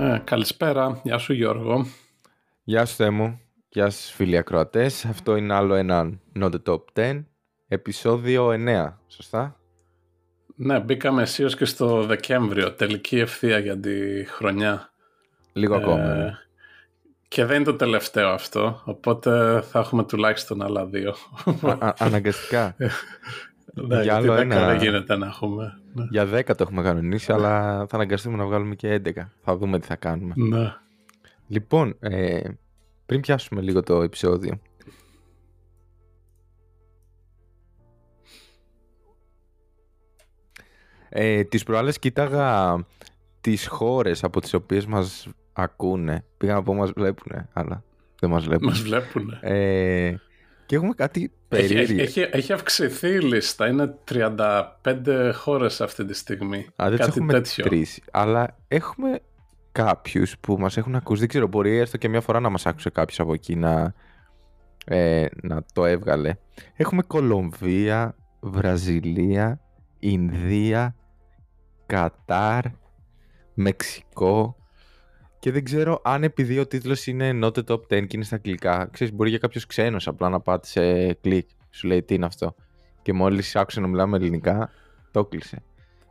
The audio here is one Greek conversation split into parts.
Ε, καλησπέρα, γεια σου Γιώργο. Γεια σου Θέμου, γεια σας φίλοι ακροατές. Αυτό είναι άλλο ένα Not the Top 10, επεισόδιο 9, σωστά; Ναι, μπήκαμε αισίως και στο Δεκέμβριο, τελική ευθεία για τη χρονιά. Λίγο ακόμα. ναι. Και δεν είναι το τελευταίο αυτό, οπότε θα έχουμε τουλάχιστον άλλα δύο. Α- α- αναγκαστικά. Ναι, για γιατί άλλο δέκα ένα- δεν γίνεται να έχουμε. Ναι. Για 10 το έχουμε κανονίσει, αλλά θα αναγκαστούμε να βγάλουμε και 11. Θα δούμε τι θα κάνουμε. Ναι. Λοιπόν, ε, πριν πιάσουμε λίγο το επεισόδιο. Ε, τις προάλλες κοίταγα τις χώρες από τις οποίες μας ακούνε. Πήγα να πω μας βλέπουνε, αλλά δεν μας βλέπουν. Μας βλέπουν. Ε, και έχουμε κάτι Έχει, περίεργο. έχει, έχει, έχει αυξηθεί η λίστα. Είναι 35 χώρες αυτή τη στιγμή. Α, δεν τις Κάτι έχουμε τέτοιο. μετρήσει. Αλλά έχουμε κάποιους που μας έχουν ακούσει. Δεν ξέρω, μπορεί έστω και μια φορά να μας άκουσε κάποιος από εκεί να, ε, να το έβγαλε. Έχουμε Κολομβία, Βραζιλία, Ινδία, Κατάρ, Μεξικό και δεν ξέρω αν επειδή ο τίτλος είναι Not the Top 10 και είναι στα αγγλικά, ξέρεις, μπορεί για κάποιος ξένος απλά να πάτησε κλικ, σου λέει τι είναι αυτό. Και μόλις άκουσε να μιλάμε ελληνικά, το έκλεισε.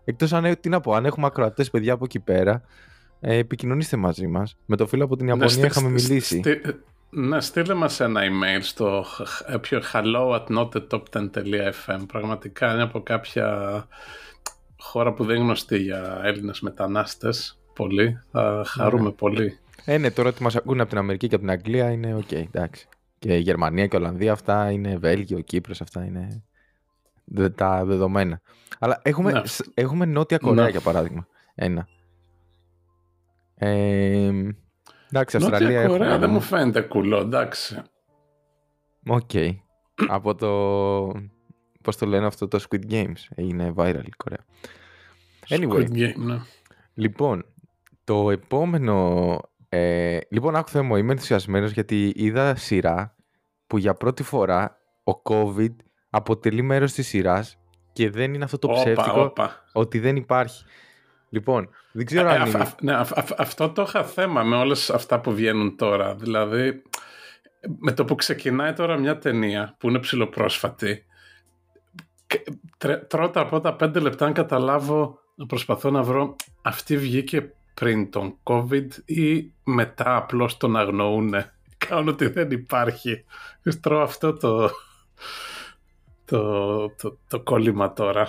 Εκτός αν, ε, τι να πω, αν έχουμε ακροατές παιδιά από εκεί πέρα, ε, επικοινωνήστε μαζί μας. Με το φίλο από την Ιαπωνία Ναι, στείλ- είχαμε στείλ- μιλήσει. στείλ- Ναι, στείλε μας ένα email στο χ- ε, πιο hello at notthetop10.fm Πραγματικά είναι από κάποια χώρα που δεν είναι γνωστή για Έλληνες μετανάστες πολύ. Θα χαρούμε πολύ. Ε, ναι, τώρα ότι μας ακούνε από την Αμερική και από την Αγγλία είναι οκ, εντάξει. Και η Γερμανία και η Ολλανδία αυτά είναι Βέλγιο, Κύπρος, αυτά είναι δε- τα δεδομένα. Αλλά έχουμε, Ναι. σ- έχουμε Νότια Κορέα Ναι. για παράδειγμα. Ένα. Ε, εντάξει, Νότια Αυστραλία Κορέα έχουμε. δεν μου φαίνεται κουλό, εντάξει. Οκ. από το... Πώς το λένε αυτό το Squid Games. Είναι viral η Κορέα. Anyway. Squid Game, ναι. Λοιπόν, το επόμενο... Ε, λοιπόν, άκου Θεέ μου, είμαι ενθουσιασμένος γιατί είδα σειρά που για πρώτη φορά ο COVID αποτελεί μέρος της σειράς και δεν είναι αυτό το Όπα, ψεύτικο όπα. ότι δεν υπάρχει. Λοιπόν, δεν ξέρω Ε, αν αυ- είναι... αυ- ναι, αυ- αυ- αυτό το είχα θέμα με όλες αυτά που βγαίνουν τώρα. Δηλαδή, με το που ξεκινάει τώρα μια ταινία που είναι ψηλοπρόσφατη, και τρε- τρώω τα πρώτα πέντε λεπτά να καταλάβω, να προσπαθώ να βρω αυτή βγήκε πριν τον COVID ή μετά απλώς τον αγνοούνε. Κάνουν ότι δεν υπάρχει. Τρώω αυτό το, το, το, το κόλλημα τώρα.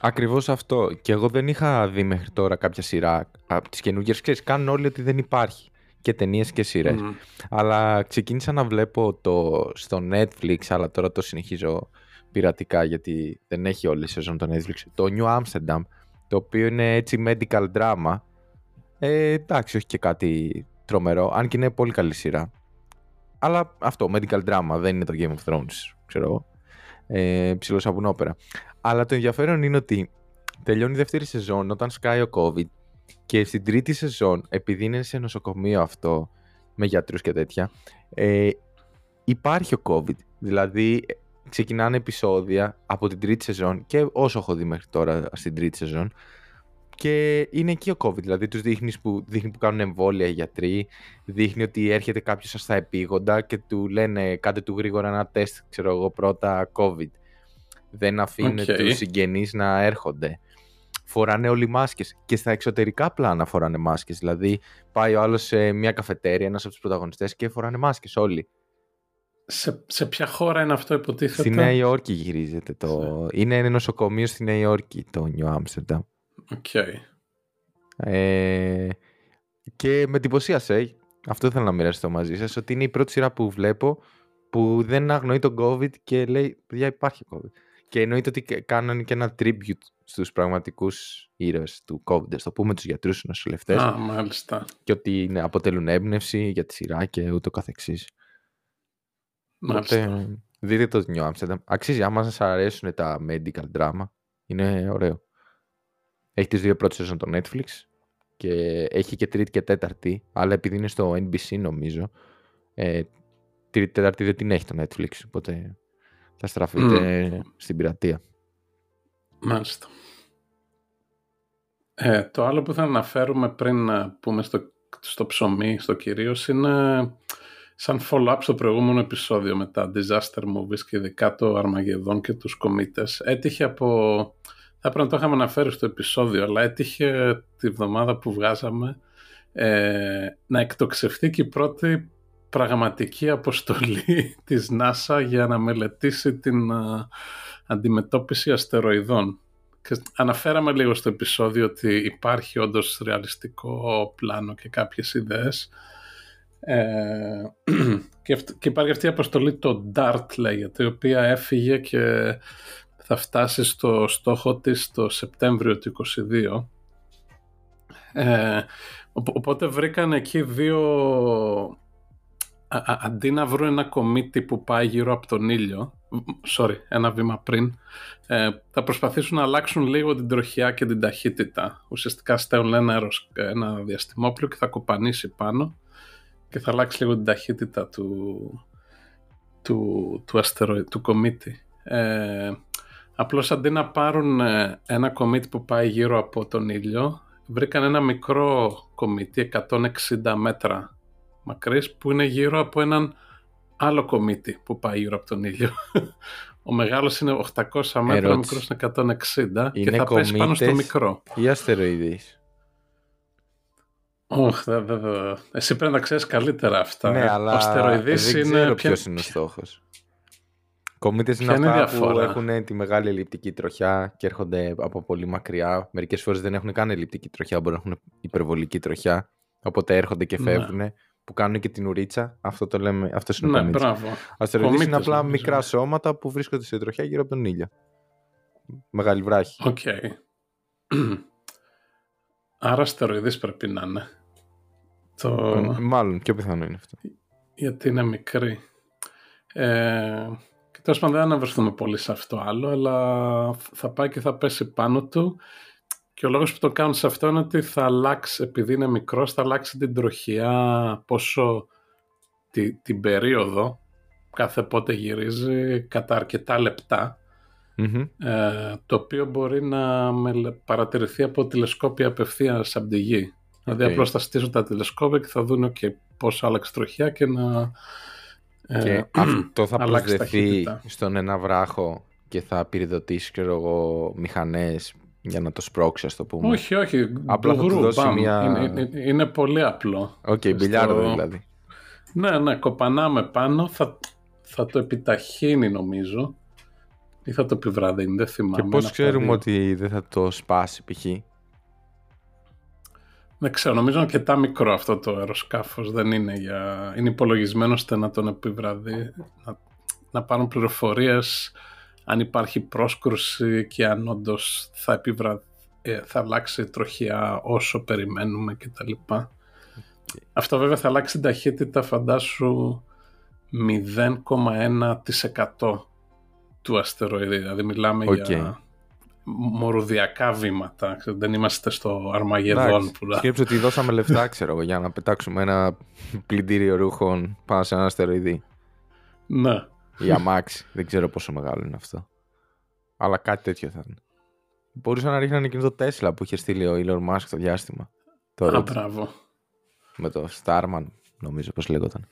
Ακριβώς αυτό. Και εγώ δεν είχα δει μέχρι τώρα κάποια σειρά από τις καινούργιες. Ξέρεις, κάνουν όλοι ότι δεν υπάρχει. Και ταινίες και σειρές. Μμ. Αλλά ξεκίνησα να βλέπω το στο Netflix, αλλά τώρα το συνεχίζω πειρατικά γιατί δεν έχει όλη η σεζόν το Netflix. Το New Amsterdam, το οποίο είναι έτσι medical drama. Ε, εντάξει, όχι και κάτι τρομερό, αν και είναι πολύ καλή σειρά. Αλλά αυτό, medical drama, δεν είναι το Game of Thrones, ξέρω εγώ. Ε, ψιλοσαπουνόπερα. Αλλά το ενδιαφέρον είναι ότι τελειώνει η δεύτερη σεζόν όταν σκάει ο COVID και στην τρίτη σεζόν, επειδή είναι σε νοσοκομείο αυτό, με γιατρούς και τέτοια, ε, υπάρχει ο COVID. Δηλαδή, ε, ξεκινάνε επεισόδια από την τρίτη σεζόν και όσο έχω δει μέχρι τώρα στην τρίτη σεζόν και είναι εκεί ο COVID. Δηλαδή, τους δείχνεις που, δείχνει που κάνουν εμβόλια οι γιατροί, δείχνει ότι έρχεται κάποιος στα επείγοντα και του λένε κάντε του γρήγορα ένα τεστ, ξέρω εγώ, πρώτα COVID. Δεν αφήνουν Οκ. τους συγγενείς να έρχονται. Φοράνε όλοι μάσκες και στα εξωτερικά πλάνα φοράνε μάσκες. Δηλαδή πάει ο άλλος σε μια καφετέρια, ένας από τους πρωταγωνιστές και φοράνε μάσκες όλοι. Σε, σε ποια χώρα είναι αυτό υποτίθεται; Στη Νέα Υόρκη γυρίζεται το... Είναι ένα νοσοκομείο στη Νέα Υόρκη το New Amsterdam. OK. Ε, και με εντυπωσίασε, αυτό ήθελα να μοιραστώ μαζί σας, ότι είναι η πρώτη σειρά που βλέπω που δεν αγνοεί τον COVID και λέει, παιδιά υπάρχει COVID. Και εννοείται ότι κα- κάνανε και ένα tribute στους πραγματικούς ήρωες του COVID, ας πούμε τους γιατρούς, τους νοσηλευτές Α, μάλιστα. και ότι είναι, αποτελούν έμπνευση για τη σειρά και ούτω καθεξής. Μάλιστα. Οπότε δείτε το New Amsterdam. Αξίζει, άμα σας αρέσουν τα medical drama, είναι ωραίο. Έχει τις δύο πρώτες σεζόν το Netflix και έχει και τρίτη και τέταρτη, αλλά επειδή είναι στο NBC νομίζω, ε, τρίτη τέταρτη δεν την έχει το Netflix, οπότε θα στραφείτε στην πειρατεία. Μάλιστα. Ε, το άλλο που θα αναφέρουμε πριν να πούμε στο, στο ψωμί, στο κυρίως, είναι σαν follow-up στο προηγούμενο επεισόδιο με τα disaster movies και ειδικά το Αρμαγεδόν και τους κομίτες. Έτυχε από... Θα πρέπει να το είχαμε αναφέρει στο επεισόδιο, αλλά έτυχε τη βδομάδα που βγάζαμε ε, να εκτοξευτεί και η πρώτη πραγματική αποστολή της NASA για να μελετήσει την α, αντιμετώπιση αστεροειδών. Και αναφέραμε λίγο στο επεισόδιο ότι υπάρχει όντως ρεαλιστικό πλάνο και κάποιες ιδέες. Ε, και, και υπάρχει αυτή η αποστολή το DART λέγεται, η οποία έφυγε και θα φτάσει στο στόχο της το Σεπτέμβριο του 2022. Ε, οπότε βρήκαν εκεί δύο αντί να βρουν ένα κομίτι που πάει γύρω από τον ήλιο, sorry, ένα βήμα πριν, ε, θα προσπαθήσουν να αλλάξουν λίγο την τροχιά και την ταχύτητα. Ουσιαστικά στέλνουν ένα, αεροσ... ένα διαστημόπλιο και θα κοπανίσει πάνω και θα αλλάξει λίγο την ταχύτητα του, του, του, αστερο... του κομίτι. Ε, απλώς αντί να πάρουν ε, ένα κομίτι που πάει γύρω από τον ήλιο, βρήκαν ένα μικρό κομίτι, 160 μέτρα μακρύς που είναι γύρω από έναν άλλο κομίτι που πάει γύρω από τον ήλιο. Ο μεγάλος είναι 800 μέτρα, ο μικρός είναι 160 είναι και θα πέσει πάνω στο μικρό. Ή αστεροειδείς; Όχι, δε, δε, δε. Εσύ πρέπει να ξέρεις καλύτερα αυτά. Ναι, αλλά ο αστεροειδής δεν είναι... ξέρω ποιος είναι ο στόχος. Κομίτες είναι αυτά που έχουν τη μεγάλη ελλειπτική τροχιά και έρχονται από πολύ μακριά. Μερικές φορές δεν έχουν καν ελλειπτική τροχιά, μπορεί να έχουν υπερβολική τροχιά. Οπότε έρχονται και ναι. φεύγουν. Ναι που κάνουν και την ουρίτσα. Αυτό το λέμε, αυτός είναι ναι, μπράβο. Αστεροειδείς είναι απλά μικρά σώματα που βρίσκονται σε τροχιά γύρω από τον ήλιο. Μεγάλοι βράχοι. OK. Okay. Άρα αστεροειδείς πρέπει να είναι. Το... Μάλλον, πιο πιθανό είναι αυτό. Γιατί είναι μικρή. Ε, και τέλος πάντων δεν αναβρεθούμε πολύ σε αυτό άλλο, αλλά θα πάει και θα πέσει πάνω του και ο λόγος που το κάνουν σε αυτό είναι ότι θα αλλάξει, επειδή είναι μικρός, θα αλλάξει την τροχιά πόσο την περίοδο κάθε πότε γυρίζει κατά αρκετά ε, το οποίο μπορεί να παρατηρηθεί από τηλεσκόπια απευθείας από τη γη. Okay. Δηλαδή απλώς θα στήσουν τα τηλεσκόπια και θα δουν okay, πώς άλλαξε τροχιά και να ε, και αυτό θα προσδεθεί στον ένα βράχο και θα πυροδοτήσει ξέρω εγώ μηχανές για να το σπρώξει, ας το πούμε. Όχι, όχι. Απλά θα του δώσει μια... Είναι, είναι, πολύ απλό. OK, okay, μπιλιάρδο δηλαδή. Ναι, ναι, κοπανάμε πάνω, θα, θα το επιταχύνει νομίζω. Ή θα το επιβραδύνει, δεν θυμάμαι. Και πώς ξέρουμε ότι δεν θα το σπάσει π.χ. Δεν ξέρω, νομίζω είναι αρκετά μικρό αυτό το αεροσκάφος. Δεν είναι για... Είναι υπολογισμένο ώστε να τον επιβραδεί, να, να πάρουν πληροφορίες αν υπάρχει πρόσκρουση και αν όντως θα, επιβρα... Ε, θα αλλάξει τροχιά όσο περιμένουμε κτλ. Okay. Αυτό βέβαια θα αλλάξει την ταχύτητα φαντάσου 0,1% του αστεροειδή. Δηλαδή μιλάμε για μορουδιακά βήματα. Δεν είμαστε στο Αρμαγεδόν. Που... Σκέψω ότι δώσαμε λεφτά, ξέρω για να πετάξουμε ένα πλυντήριο ρούχων πάνω σε ένα αστεροειδή. Ναι. Η αμάξι. δεν ξέρω πόσο μεγάλο είναι αυτό. Αλλά κάτι τέτοιο θα είναι. Μπορούσαν να ρίχνανε εκείνο το Τέσλα που είχε στείλει ο Elon Musk στο διάστημα. Τώρα, Α, μπράβο. Με το Starman, νομίζω πως λέγονταν.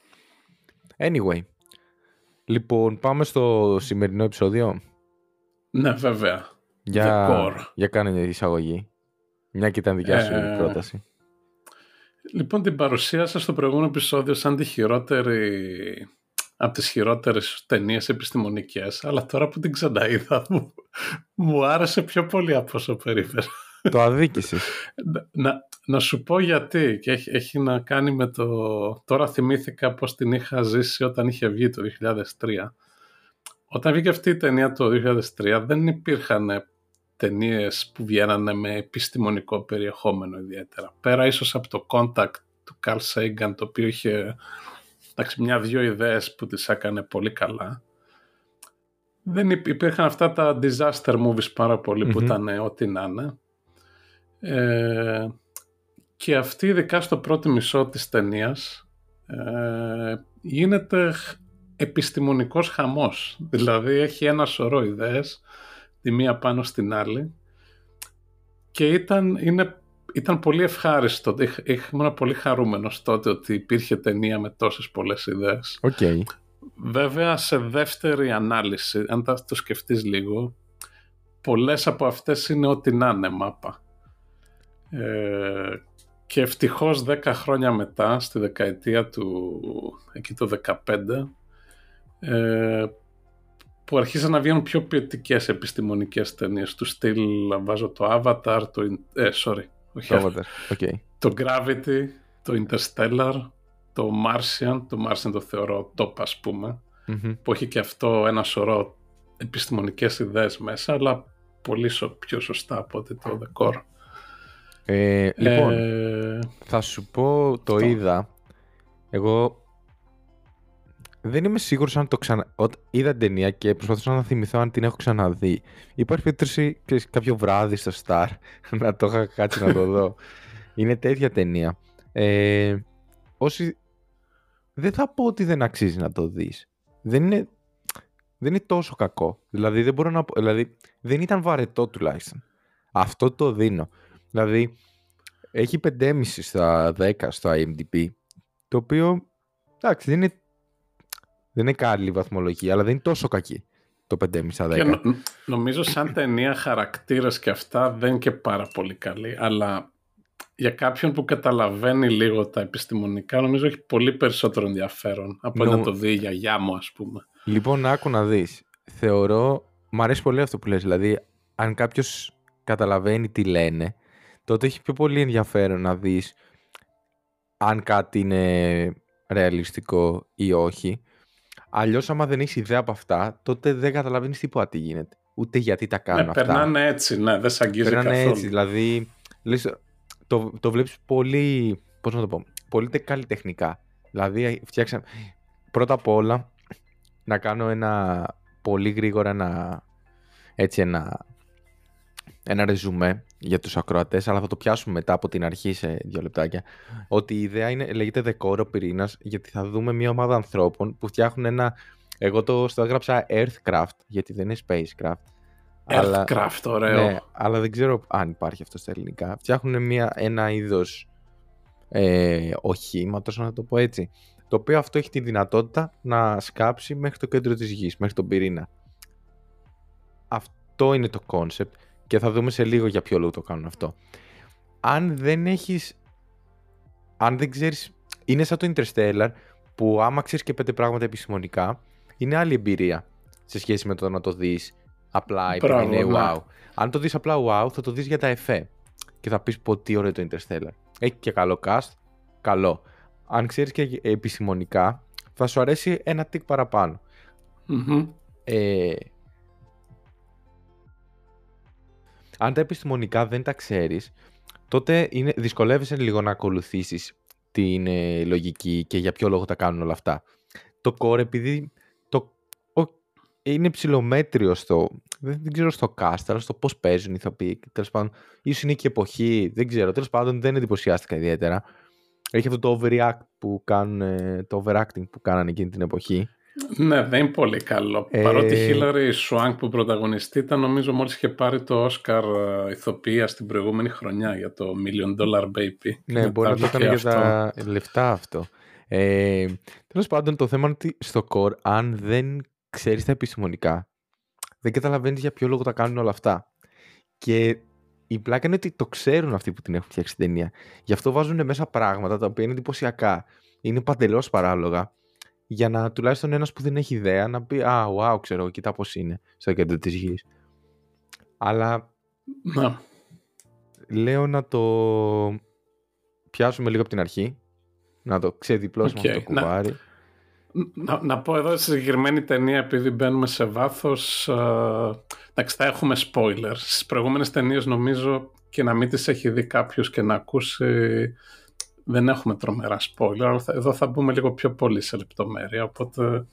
Anyway. Λοιπόν, πάμε στο σημερινό επεισόδιο. Ναι, βέβαια. Για, για κάνε μια εισαγωγή. Μια και ήταν δικιά σου ε... πρόταση. Λοιπόν, την παρουσίασα στο προηγούμενο επεισόδιο σαν τη χειρότερη από τις χειρότερες ταινίες επιστημονικές, αλλά τώρα που την ξαναείδα μου, μου άρεσε πιο πολύ από όσο περίμενα. Το αδίκησες. να, να, σου πω γιατί και έχει, έχει να κάνει με το... Τώρα θυμήθηκα πως την είχα ζήσει όταν είχε βγει το 2003. Όταν βγήκε αυτή η ταινία το 2003 δεν υπήρχαν ταινίες που βγαίνανε με επιστημονικό περιεχόμενο ιδιαίτερα. Πέρα ίσως από το Contact του Carl Sagan το οποίο είχε εντάξει, μια-δυο ιδέες που τις έκανε πολύ καλά. Δεν υπήρχαν αυτά τα disaster movies πάρα πολύ που ήταν ό,τι να είναι. Ε, και αυτή ειδικά στο πρώτο μισό της ταινίας ε, γίνεται επιστημονικός χαμός. Δηλαδή έχει ένα σωρό ιδέες, τη μία πάνω στην άλλη και ήταν, είναι, ήταν πολύ ευχάριστο. Ήμουν πολύ χαρούμενος τότε ότι υπήρχε ταινία με τόσες πολλές ιδέες. Okay. Βέβαια σε δεύτερη ανάλυση, αν το σκεφτείς λίγο, πολλές από αυτές είναι ό,τι να είναι μάπα. Ε, και ευτυχώς 10 χρόνια μετά, στη δεκαετία του, εκεί το 15, ε, που αρχίσαν να βγαίνουν πιο ποιοτικές επιστημονικές ταινίες του στυλ, βάζω το Avatar, το, ε, sorry, όχι Avatar, okay. το Gravity, το Interstellar, το Martian, το Martian το θεωρώ top ας πουμε που έχει και αυτό ένα σωρό επιστημονικές ιδέες μέσα, αλλά πολύ πιο σωστά από ότι το The Core. Ε, λοιπόν, ε, θα σου πω το είδα. Εγώ δεν είμαι σίγουρος αν το ξανα... Είδα την ταινία και προσπαθούσα να θυμηθώ αν την έχω ξαναδεί. Υπάρχει περίπτωση κάποιο βράδυ στο Star να το είχα κάτσει να το δω. είναι τέτοια ταινία. Ε, όσοι... Δεν θα πω ότι δεν αξίζει να το δεις. Δεν είναι, δεν είναι τόσο κακό. Δηλαδή δεν μπορώ να πω... Δηλαδή δεν ήταν βαρετό τουλάχιστον. Αυτό το δίνω. Δηλαδή, έχει 5,5 στα 10 στο IMDb, το οποίο, εντάξει, δεν είναι, δεν είναι καλή βαθμολογία, αλλά δεν είναι τόσο κακή το 5,5 στα 10. Και νομίζω σαν ταινία χαρακτήρας και αυτά δεν είναι και πάρα πολύ καλή, αλλά για κάποιον που καταλαβαίνει λίγο τα επιστημονικά, νομίζω έχει πολύ περισσότερο ενδιαφέρον από να το δει η γιαγιά μου, ας πούμε. Λοιπόν, άκου να δεις. Θεωρώ, μου αρέσει πολύ αυτό που λες, δηλαδή, αν κάποιος καταλαβαίνει τι λένε, τότε έχει πιο πολύ ενδιαφέρον να δεις αν κάτι είναι ρεαλιστικό ή όχι. Αλλιώς, άμα δεν έχεις ιδέα από αυτά, τότε δεν καταλαβαίνεις τίποτα τι γίνεται. Ούτε γιατί τα κάνουν ναι, αυτά. Περνάνε έτσι, ναι, δεν σε αγγίζει περνάνε καθόλου. έτσι, δηλαδή. Λες, το, το βλέπεις πολύ. Πώς να το πω. Πολύ καλλιτεχνικά. Δηλαδή, φτιάξαμε. Πρώτα απ' όλα, να κάνω ένα πολύ γρήγορα ένα, έτσι ένα ένα ρεζουμέ για τους ακροατές, αλλά θα το πιάσουμε μετά από την αρχή σε δύο λεπτάκια, ότι η ιδέα είναι, λέγεται δεκόρο πυρήνα, γιατί θα δούμε μια ομάδα ανθρώπων που φτιάχνουν ένα, εγώ το στο έγραψα Earthcraft, γιατί δεν είναι Spacecraft. Earthcraft, ωραίο. Ναι, αλλά δεν ξέρω αν υπάρχει αυτό στα ελληνικά. Φτιάχνουν μια, ένα είδος ε, οχήματος, να το πω έτσι, το οποίο αυτό έχει τη δυνατότητα να σκάψει μέχρι το κέντρο της γης, μέχρι τον πυρήνα. Αυτό είναι το concept και θα δούμε σε λίγο για ποιο λόγο το κάνουν αυτό. Αν δεν έχεις... Αν δεν ξέρεις... Είναι σαν το Interstellar που άμα ξέρεις και πέντε πράγματα επιστημονικά, είναι άλλη εμπειρία σε σχέση με το να το δεις απλά επειδή είναι ναι. wow. Αν το δεις απλά wow, θα το δεις για τα εφέ και θα πεις πω τι ωραίο το Interstellar. Έχει και καλό cast, καλό. Αν ξέρεις και επιστημονικά, θα σου αρέσει ένα τικ παραπάνω. Ε, αν τα επιστημονικά δεν τα ξέρεις, τότε είναι, δυσκολεύεσαι λίγο να ακολουθήσεις την ε, λογική και για ποιο λόγο τα κάνουν όλα αυτά. Το core επειδή το, είναι ψηλομέτριο στο, δεν, δεν, ξέρω στο cast, αλλά στο πώς παίζουν οι ηθοποιοί. Τέλος πάντων, ίσως είναι και εποχή, δεν ξέρω. Τέλος πάντων δεν εντυπωσιάστηκα ιδιαίτερα. Έχει αυτό το overreact που κάνουν, το overacting που κάνανε εκείνη την εποχή. Ναι, δεν είναι πολύ καλό. Ε... Παρότι η Χίλαρη Σουάνκ που πρωταγωνιστή ήταν, νομίζω μόλις είχε πάρει το Όσκαρ ε, ηθοποιία στην προηγούμενη χρονιά για το Million Dollar Baby. Ναι, μπορεί να το έκανε για τα λεφτά αυτό. Ε, Τέλος πάντων, το θέμα είναι ότι στο core, αν δεν ξέρεις τα επιστημονικά, δεν καταλαβαίνεις για ποιο λόγο τα κάνουν όλα αυτά. Και η πλάκα είναι ότι το ξέρουν αυτοί που την έχουν φτιάξει την ταινία. Γι' αυτό βάζουν μέσα πράγματα τα οποία είναι εντυπωσιακά. Είναι παντελώς παράλογα για να τουλάχιστον ένας που δεν έχει ιδέα να πει «Α, wow, ξέρω, κοίτα πώς είναι στο κέντρο της γης». Αλλά να. λέω να το πιάσουμε λίγο από την αρχή, να το ξεδιπλώσουμε okay. το κουβάρι. Να, να, πω εδώ στη συγκεκριμένη ταινία, επειδή μπαίνουμε σε βάθος, εντάξει, θα έχουμε spoilers. Στις προηγούμενες ταινίες νομίζω και να μην τις έχει δει κάποιος και να ακούσει δεν έχουμε τρομερά spoiler, αλλά εδώ θα μπούμε λίγο πιο πολύ σε λεπτομέρεια, οπότε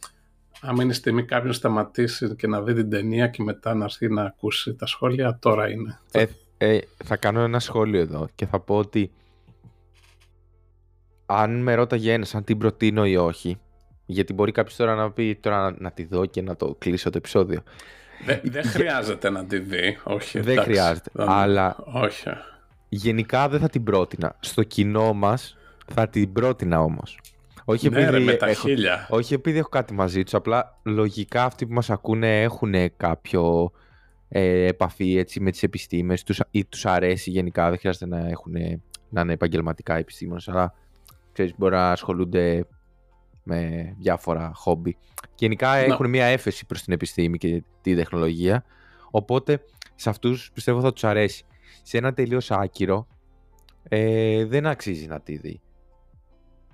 αν είναι στιγμή κάποιος σταματήσει και να δει την ταινία και μετά να έρθει να ακούσει τα σχόλια, τώρα είναι. Ε, ε, θα κάνω ένα σχόλιο εδώ και θα πω ότι αν με ρώταγε ένας αν την προτείνω ή όχι, γιατί μπορεί κάποιος τώρα να πει τώρα να, τη δω και να το κλείσω το επεισόδιο. Δεν χρειάζεται να τη δει, όχι. Δεν χρειάζεται, αλλά όχι. Γενικά δεν θα την πρότεινα. Στο κοινό μας θα την πρότεινα όμως. Όχι, ναι, επειδή ρε, με τα έχω, χίλια. όχι επειδή έχω κάτι μαζί τους, απλά λογικά αυτοί που μας ακούνε έχουν κάποιο ε, επαφή έτσι, με τις επιστήμες τους, ή τους αρέσει γενικά, δεν χρειάζεται να, έχουν, να είναι επαγγελματικά επιστήμονες, αλλά ξέρεις, μπορεί να ασχολούνται με διάφορα χόμπι. Γενικά έχουν μια έφεση προς την επιστήμη και τη τεχνολογία, οπότε σε αυτούς πιστεύω θα τους αρέσει. Σε ένα τελείως άκυρο ε, δεν αξίζει να τη δει.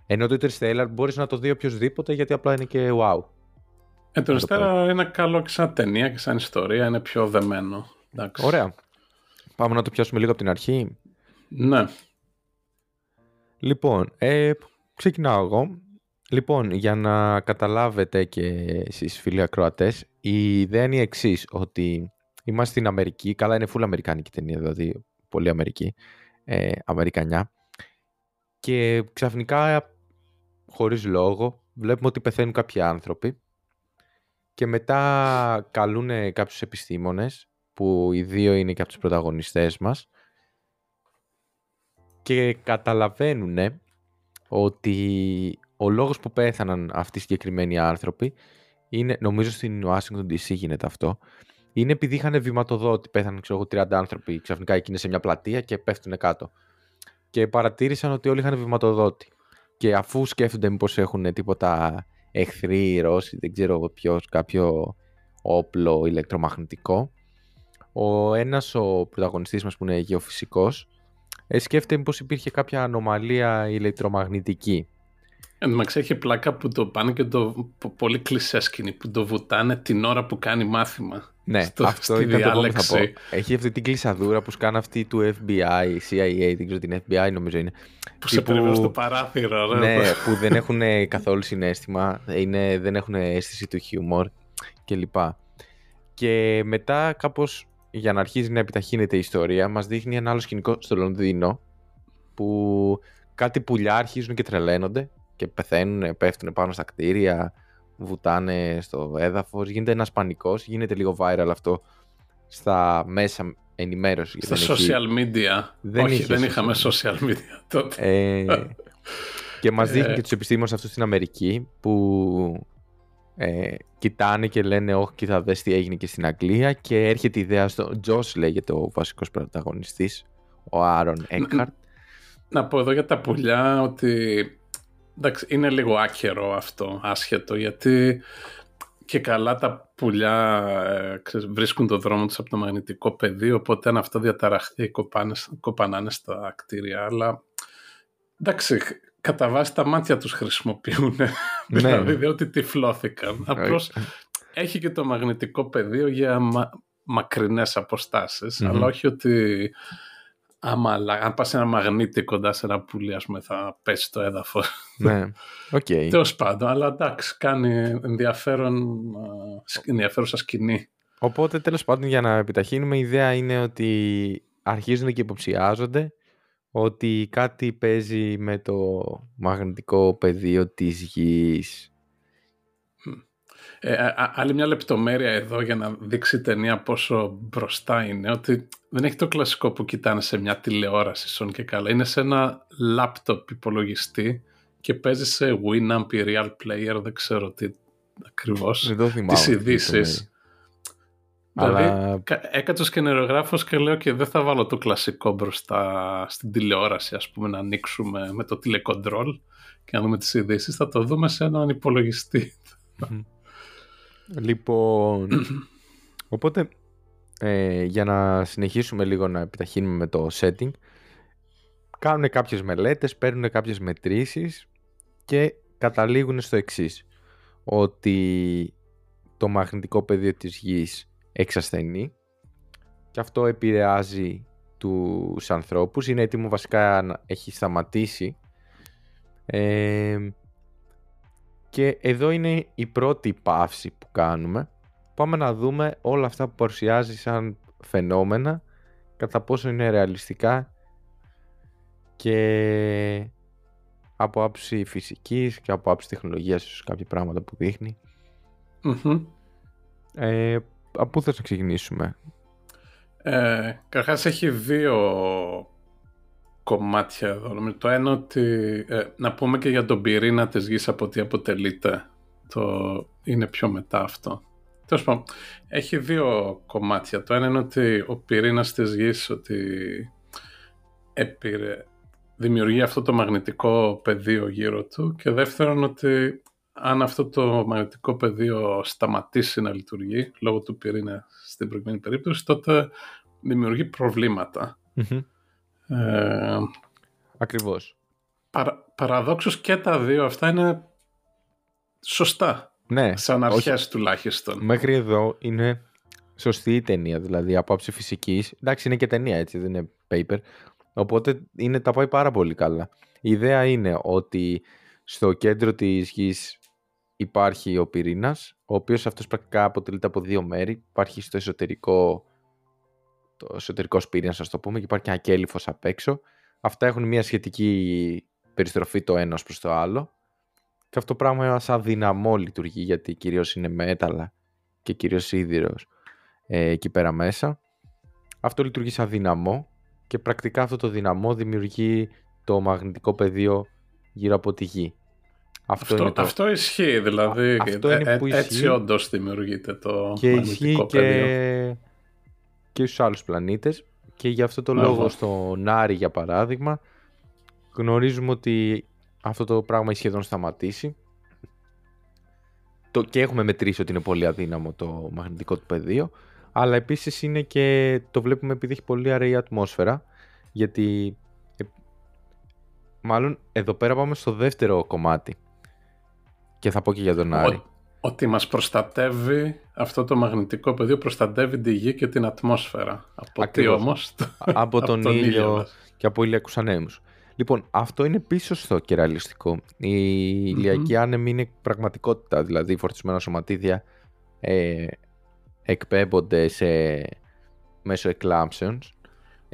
Ενώ το Interstellar μπορείς να το δει οποιοδήποτε γιατί απλά είναι και wow. Ε, το Interstellar είναι καλό και σαν ταινία και σαν ιστορία, είναι πιο δεμένο. Εντάξει. Ωραία. Πάμε να το πιάσουμε λίγο από την αρχή. Ναι. Λοιπόν, ε, ξεκινάω εγώ. Λοιπόν, για να καταλάβετε και εσείς φίλοι ακροατές, η ιδέα είναι η εξής ότι είμαστε στην Αμερική, καλά είναι full αμερικάνικη ταινία, δηλαδή πολύ Αμερική, ε, Αμερικανιά, και ξαφνικά, χωρίς λόγο, βλέπουμε ότι πεθαίνουν κάποιοι άνθρωποι και μετά καλούν κάποιους επιστήμονες, που οι δύο είναι και από τους πρωταγωνιστές μας, και καταλαβαίνουν ότι ο λόγος που πέθαναν αυτοί οι συγκεκριμένοι άνθρωποι είναι, νομίζω στην Washington DC γίνεται αυτό, είναι επειδή είχαν βηματοδότη. Πέθαναν, ξέρω 30 άνθρωποι ξαφνικά εκείνη σε μια πλατεία και πέφτουν κάτω. Και παρατήρησαν ότι όλοι είχαν βηματοδότη. Και αφού σκέφτονται μήπως έχουν τίποτα εχθροί, Ρώσοι, δεν ξέρω ποιος, κάποιο όπλο ηλεκτρομαγνητικό, ο ένας ο πρωταγωνιστής μας που είναι γεωφυσικός ε, σκέφτεται μήπως υπήρχε κάποια ανομαλία ηλεκτρομαγνητική. Εν τω έχει πλάκα που το πάνε και το πολύ κλεισέ σκηνή που το βουτάνε την ώρα που κάνει μάθημα. Ναι, στο, αυτό ήταν το που θα πω. Έχει αυτή την κλεισαδούρα που σκάνε αυτή του FBI, CIA, δεν ξέρω την FBI νομίζω είναι. Που σε περιμένουν στο παράθυρο. Ρε. Ναι, που δεν έχουν καθόλου συνέστημα, είναι, δεν έχουν αίσθηση του χιούμορ κλπ. Και μετά κάπως για να αρχίζει να επιταχύνεται η ιστορία μας δείχνει ένα άλλο σκηνικό στο Λονδίνο που κάτι πουλιά αρχίζουν και τρελαίνονται και πεθαίνουν, πέφτουν πάνω στα κτίρια, βουτάνε στο έδαφος, γίνεται ένας πανικός, γίνεται λίγο viral αυτό στα μέσα ενημέρωσης. Στα social media. Δεν Όχι, δεν είχαμε social media τότε. Ε, και μας δείχνει ε. και τους επιστήμονες αυτού στην Αμερική που ε, κοιτάνε και λένε όχι κοίτα δες τι έγινε και στην Αγγλία και έρχεται η ιδέα στο Τζος λέγεται ο βασικός πρωταγωνιστής ο Άρον Έκχαρτ να πω εδώ για τα πουλιά ότι εντάξει, είναι λίγο άκερο αυτό, άσχετο, γιατί και καλά τα πουλιά ε, βρίσκουν το δρόμο τους από το μαγνητικό πεδίο, οπότε αν αυτό διαταραχθεί κοπανάνε στα κτίρια, αλλά εντάξει, κατά βάση τα μάτια τους χρησιμοποιούν, ναι. δηλαδή δεν ότι τυφλώθηκαν. Απλώς έχει και το μαγνητικό πεδίο για μα, μακρινές αλλά όχι ότι άμα αν πας σε ένα μαγνήτη κοντά σε ένα πουλί, ας πούμε, θα πέσει στο έδαφος. Ναι, OK. Okay. Τέλος πάντων, αλλά εντάξει, κάνει ενδιαφέρον, ενδιαφέρουσα σκηνή. Οπότε, τέλος πάντων, για να επιταχύνουμε, η ιδέα είναι ότι αρχίζουν και υποψιάζονται ότι κάτι παίζει με το μαγνητικό πεδίο της γης. Ε, άλλη μια λεπτομέρεια εδώ για να δείξει η ταινία πόσο μπροστά είναι, ότι δεν έχει το κλασικό που κοιτάνε σε μια τηλεόραση σον και καλά. Είναι σε ένα λάπτοπ υπολογιστή και παίζει σε Winamp ή Real Player, δεν ξέρω τι ακριβώς, τις ειδήσεις. Δηλαδή, Αλλά... έκατσε ο σκενερογράφος και λέω και δεν θα βάλω το κλασικό μπροστά στην τηλεόραση, ας πούμε, να ανοίξουμε με το τηλεκοντρόλ και να δούμε τις ειδήσεις. Θα το δούμε σε έναν υπολογιστή. Λοιπόν, οπότε ε, για να συνεχίσουμε λίγο να επιταχύνουμε με το setting, κάνουν κάποιες μελέτες, παίρνουν κάποιες μετρήσεις και καταλήγουν στο εξής, ότι το μαγνητικό πεδίο της γης εξασθενεί και αυτό επηρεάζει τους ανθρώπους, είναι έτοιμο βασικά να έχει σταματήσει. Ε, και εδώ είναι η πρώτη παύση που κάνουμε. Πάμε να δούμε όλα αυτά που παρουσιάζει σαν φαινόμενα, κατά πόσο είναι ρεαλιστικά και από άψη φυσικής και από άψη τεχνολογίας ίσως κάποια πράγματα που δειχνει Ε, από πού θες να ξεκινήσουμε; Ε, Καρχάς έχει δύο κομμάτια εδώ. Το ένα ότι ε, να πούμε και για τον πυρήνα της γης από τι αποτελείται. Το είναι πιο μετά αυτό. Τέλος πάντων, έχει δύο κομμάτια. Το ένα είναι ότι ο πυρήνας της γης ότι έπειρε, δημιουργεί αυτό το μαγνητικό πεδίο γύρω του και δεύτερον ότι αν αυτό το μαγνητικό πεδίο σταματήσει να λειτουργεί λόγω του πυρήνα στην προηγούμενη περίπτωση τότε δημιουργεί Ε, Ακριβώς. Παρα, παραδόξως και τα δύο αυτά είναι σωστά. Ναι. Σαν αρχές τουλάχιστον. Μέχρι εδώ είναι σωστή η ταινία, δηλαδή από άψη φυσικής. Εντάξει είναι και ταινία έτσι, δεν είναι paper. Οπότε είναι, τα πάει πάρα πολύ καλά. Η ιδέα είναι ότι στο κέντρο της γης υπάρχει ο πυρήνας, ο οποίος αυτός πρακτικά αποτελείται από δύο μέρη. Υπάρχει στο εσωτερικό το εσωτερικό πυρήνα, α το πούμε, και υπάρχει και ένα κέλυφος απ' έξω. Αυτά έχουν μια σχετική περιστροφή το ένας προς το άλλο. Και αυτό το πράγμα σαν δυναμό λειτουργεί, γιατί κυρίως είναι μέταλλα και κυρίως σίδηρο ε, εκεί πέρα μέσα. Αυτό λειτουργεί σαν δυναμό και πρακτικά αυτό το δυναμό δημιουργεί το μαγνητικό πεδίο γύρω από τη γη. Αυτό, αυτό, το... αυτό ισχύει, δηλαδή. αυτό είναι ε, που ισχύει. Έτσι όντως δημιουργείται το και μαγνητικό πεδίο. Και και στους άλλους πλανήτες. Και γι' αυτό το λόγο στο Νάρι για παράδειγμα γνωρίζουμε ότι αυτό το πράγμα έχει σχεδόν σταματήσει. Το, και έχουμε μετρήσει ότι είναι πολύ αδύναμο το μαγνητικό του πεδίο αλλά επίσης είναι και το βλέπουμε επειδή έχει πολύ αραιή ατμόσφαιρα γιατί ε, μάλλον εδώ πέρα πάμε στο δεύτερο κομμάτι. Και θα πω και για τον Άρη ότι μας προστατεύει αυτό το μαγνητικό πεδίο, προστατεύει τη γη και την ατμόσφαιρα. Από τι όμως; από τον, τον ήλιο και από ηλιακούς ανέμους. Λοιπόν, αυτό είναι πίσω στο κεραλιστικό. Η ηλιακή άνεμη είναι πραγματικότητα, δηλαδή φορτισμένα σωματίδια ε, εκπέμπονται σε, μέσω εκλάμψεων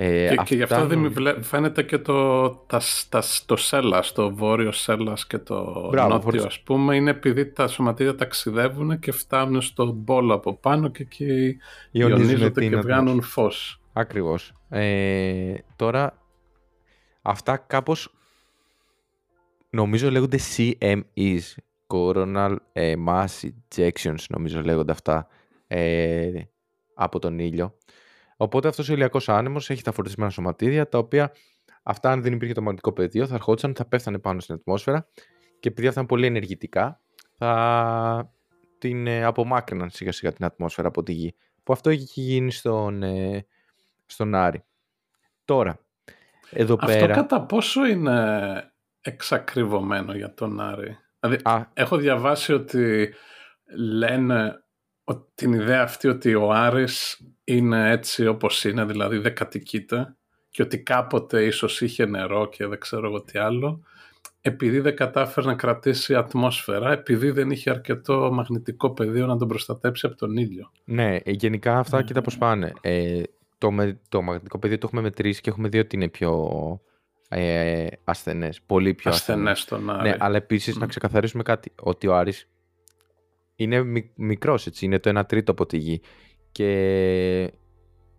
ε, και, και γι' αυτό δεν φαίνεται και το, τα, τα, το Σέλλας, το βόρειο Σέλλας και το Μπράβο, νότιο ας πούμε, είναι επειδή τα σωματίδια ταξιδεύουν και φτάνουν στον πόλο από πάνω και εκεί ιονίζονται και βγάνουν φως. Ακριβώς. Ε, τώρα, αυτά κάπως νομίζω λέγονται CMEs, Coronal ε, Mass Ejections νομίζω λέγονται αυτά ε, από τον ήλιο. Οπότε αυτός ο ηλιακός άνεμος έχει τα φορτισμένα σωματίδια, τα οποία αυτά, αν δεν υπήρχε το μαγνητικό πεδίο, θα ερχόντουσαν, θα πέφτανε πάνω στην ατμόσφαιρα και επειδή αυτά είναι πολύ ενεργητικά, θα την ε, απομάκρυναν σιγά σιγά την ατμόσφαιρα από τη γη. Που αυτό έχει γίνει στον, ε, στον Άρη. Τώρα, εδώ αυτό πέρα... κατά πόσο είναι εξακριβωμένο για τον Άρη; Δηλαδή, έχω διαβάσει ότι λένε την ιδέα αυτή ότι ο Άρης είναι έτσι όπως είναι, δηλαδή δεν κατοικείται και ότι κάποτε ίσως είχε νερό και δεν ξέρω εγώ τι άλλο, επειδή δεν κατάφερε να κρατήσει ατμόσφαιρα, επειδή δεν είχε αρκετό μαγνητικό πεδίο να τον προστατέψει από τον ήλιο. Ναι, ε, γενικά αυτά mm. κοίτα πώς πάνε. Ε, το, με, το μαγνητικό πεδίο το έχουμε μετρήσει και έχουμε δει ότι είναι πιο ε, ασθενές, πολύ πιο ασθενές. στον Άρη. Ναι, αλλά επίσης να ξεκαθαρίσουμε κάτι, ότι ο Άρης είναι μικρός, έτσι, είναι το 1 τρίτο από τη γη και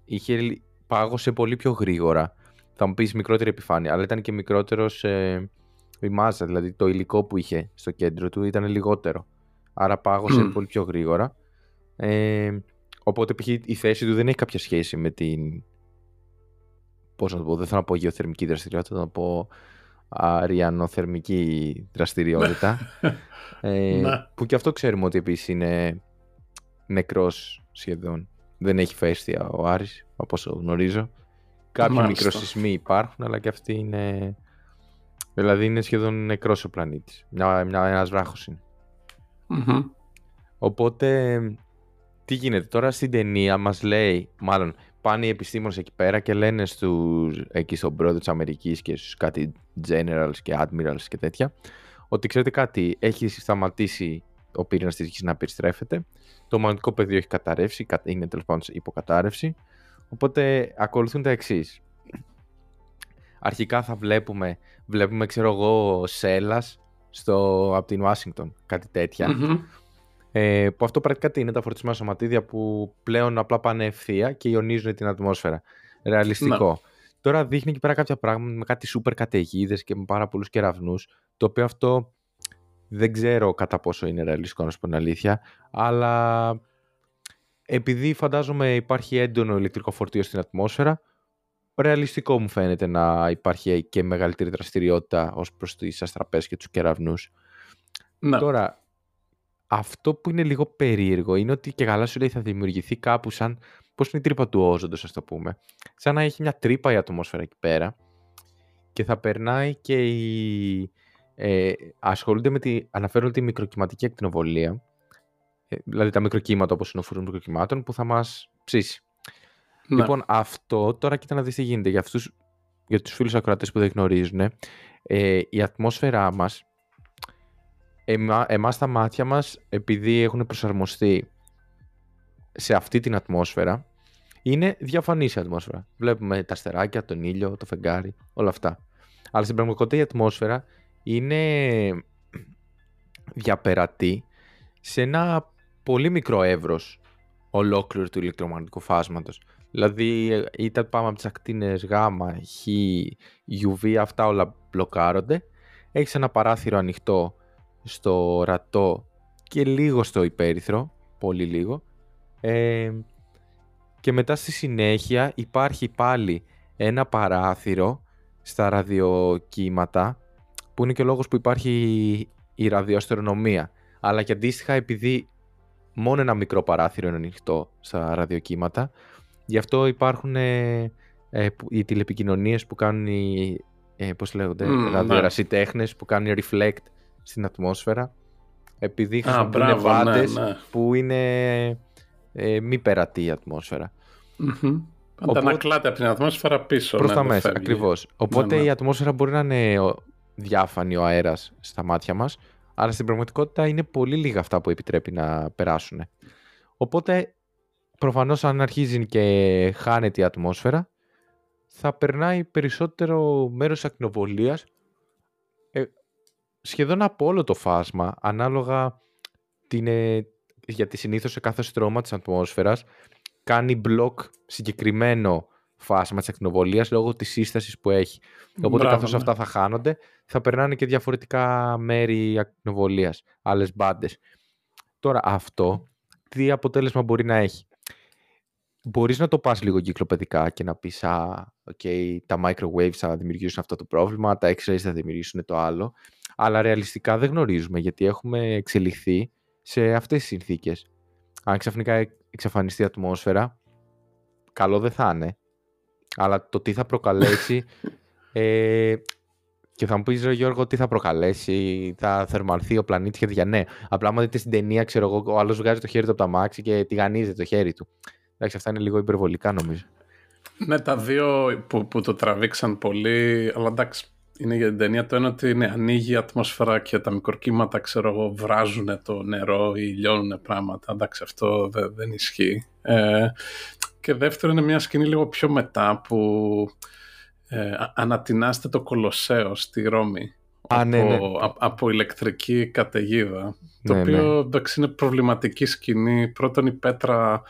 είχε πάγωσε πολύ πιο γρήγορα. Θα μου πεις μικρότερη επιφάνεια, αλλά ήταν και μικρότερος ε, η μάζα, δηλαδή το υλικό που είχε στο κέντρο του ήταν λιγότερο. Άρα πάγωσε πολύ πιο γρήγορα. Ε, οπότε η θέση του δεν έχει κάποια σχέση με την... Πώς να το πω, δεν θέλω να πω γεωθερμική δραστηριότητα, θα πω αριανοθερμική δραστηριότητα. ε, ναι. που και αυτό ξέρουμε ότι επίσης είναι νεκρός σχεδόν. Δεν έχει φέστια ο Άρης, από όσο γνωρίζω. Κάποιοι μικροσυσμοί υπάρχουν, αλλά και αυτοί είναι... Δηλαδή είναι σχεδόν νεκρός ο πλανήτης. Μια, μια, ένας βράχος είναι. Οπότε, τι γίνεται τώρα στην ταινία μας λέει, μάλλον πάνε οι επιστήμονες εκεί πέρα και λένε στους, εκεί στον πρόεδρο της Αμερικής και στους κάτι generals και admirals και τέτοια, ότι ξέρετε κάτι, έχει σταματήσει ο πύρινας της γης να περιστρέφεται, το μαγνητικό πεδίο έχει καταρρεύσει, είναι τέλος πάντων υποκατάρρευση, οπότε ακολουθούν τα εξής. αρχικά θα βλέπουμε, βλέπουμε ξέρω εγώ, σέλας στο, από την Ουάσιγκτον, κάτι Ε, που αυτό πρακτικά τι είναι τα φορτισμένα σωματίδια που πλέον απλά πάνε ευθεία και ιονίζουν την ατμόσφαιρα. Ρεαλιστικό. Ναι. Τώρα δείχνει εκεί πέρα κάποια πράγματα με κάτι σούπερ καταιγίδες και με πάρα πολλούς κεραυνούς, το οποίο αυτό δεν ξέρω κατά πόσο είναι ρεαλιστικό να σου πω την αλήθεια, αλλά επειδή φαντάζομαι υπάρχει έντονο ηλεκτρικό φορτίο στην ατμόσφαιρα, ρεαλιστικό μου φαίνεται να υπάρχει και μεγαλύτερη δραστηριότητα ως προς τις αστραπές και τους κεραυνούς. Ναι. Τώρα, αυτό που είναι λίγο περίεργο είναι ότι και καλά σου λέει θα δημιουργηθεί κάπου σαν, πώς είναι η τρύπα του όζοντος ας το πούμε, σαν να έχει μια τρύπα η ατμόσφαιρα εκεί πέρα και θα περνάει και η... Ε, ασχολούνται με τη, αναφέρουν τη μικροκυματική ακτινοβολία, ε, δηλαδή τα μικροκύματα όπως είναι ο φούρνος μικροκυμάτων που θα μας ψήσει. Ναι. Λοιπόν, αυτό τώρα κοίτα να δεις τι γίνεται. Για, αυτούς, για τους φίλους ακροατές που δεν γνωρίζουν, ε, η ατμόσφαιρά μας, εμά, εμάς τα μάτια μας, επειδή έχουν προσαρμοστεί σε αυτή την ατμόσφαιρα, είναι διαφανής η ατμόσφαιρα. Βλέπουμε τα αστεράκια, τον ήλιο, το φεγγάρι, όλα αυτά. Αλλά στην πραγματικότητα η ατμόσφαιρα είναι διαπερατή σε ένα πολύ μικρό εύρος ολόκληρο του ηλεκτρομαγνητικού φάσματος. Δηλαδή, είτε πάμε από τις ακτίνες Γ, Χ, UV, αυτά όλα μπλοκάρονται. Έχεις ένα παράθυρο ανοιχτό στο ρατό και λίγο στο υπέρυθρο, πολύ λίγο. Ε, και μετά στη συνέχεια υπάρχει πάλι ένα παράθυρο στα ραδιοκύματα που είναι και ο λόγος που υπάρχει η ραδιοαστρονομία. Αλλά και αντίστοιχα επειδή μόνο ένα μικρό παράθυρο είναι ανοιχτό στα ραδιοκύματα Γι' αυτό υπάρχουν ε, ε, οι τηλεπικοινωνίες που κάνουν οι, ε, πώς λέγονται, mm, που κάνουν reflect στην ατμόσφαιρα επειδή χρησιμοποιούν ah, βάτες ναι, ναι. που είναι ε, μη περατή η ατμόσφαιρα. Mm-hmm. Οπότε... από την ατμόσφαιρα πίσω. Προς ναι, τα μέσα, ακριβώς. Οπότε ναι, η ατμόσφαιρα μπορεί να είναι διάφανη ο αέρας στα μάτια μας, αλλά στην πραγματικότητα είναι πολύ λίγα αυτά που επιτρέπει να περάσουν. Οπότε προφανώς αν αρχίζει και χάνεται η ατμόσφαιρα, θα περνάει περισσότερο μέρος ακτινοβολίας ε, σχεδόν από όλο το φάσμα, ανάλογα την, ε, γιατί συνήθως σε κάθε στρώμα της ατμόσφαιρας κάνει μπλοκ συγκεκριμένο φάσμα της ακτινοβολίας λόγω της σύστασης που έχει. Οπότε Μπράβο, καθώς ναι. αυτά θα χάνονται, θα περνάνε και διαφορετικά μέρη ακτινοβολίας, άλλες μπάντες. Τώρα αυτό, τι αποτέλεσμα μπορεί να έχει; Μπορείς να το πας λίγο κυκλοπαιδικά και να πεις «Α, okay, τα microwaves θα δημιουργήσουν αυτό το πρόβλημα, τα X-rays θα δημιουργήσουν το άλλο». Αλλά ρεαλιστικά δεν γνωρίζουμε γιατί έχουμε εξελιχθεί σε αυτές τις συνθήκες. Αν ξαφνικά εξαφανιστεί η ατμόσφαιρα, καλό δεν θα είναι. Αλλά το τι θα προκαλέσει... ε, και θα μου πεις, Γιώργο, τι θα προκαλέσει, θα θερμανθεί ο πλανήτης και τέτοια. Ναι, απλά άμα δείτε στην ταινία, ξέρω εγώ, ο άλλος βγάζει το χέρι του από τα μάξι και τηγανίζεται το χέρι του. Εντάξει, αυτά είναι λίγο υπερβολικά νομίζω. Ναι, τα δύο που, που το τραβήξαν πολύ, αλλά εντάξει, είναι για την ταινία το ένα ότι ναι, ανοίγει η ατμόσφαιρα και τα μικροκύματα, ξέρω εγώ, βράζουν το νερό ή λιώνουν πράγματα. Εντάξει, αυτό δεν, δεν ισχύει. Ε, και δεύτερο είναι μια σκηνή λίγο πιο μετά που ε, ανατινάστε το Κολοσσέο στη Ρώμη. Α, ναι, ναι. από ηλεκτρική καταιγίδα. το ναι, οποίο ναι. εντάξει είναι προβληματική σκηνή. Πρώτον η πέτρα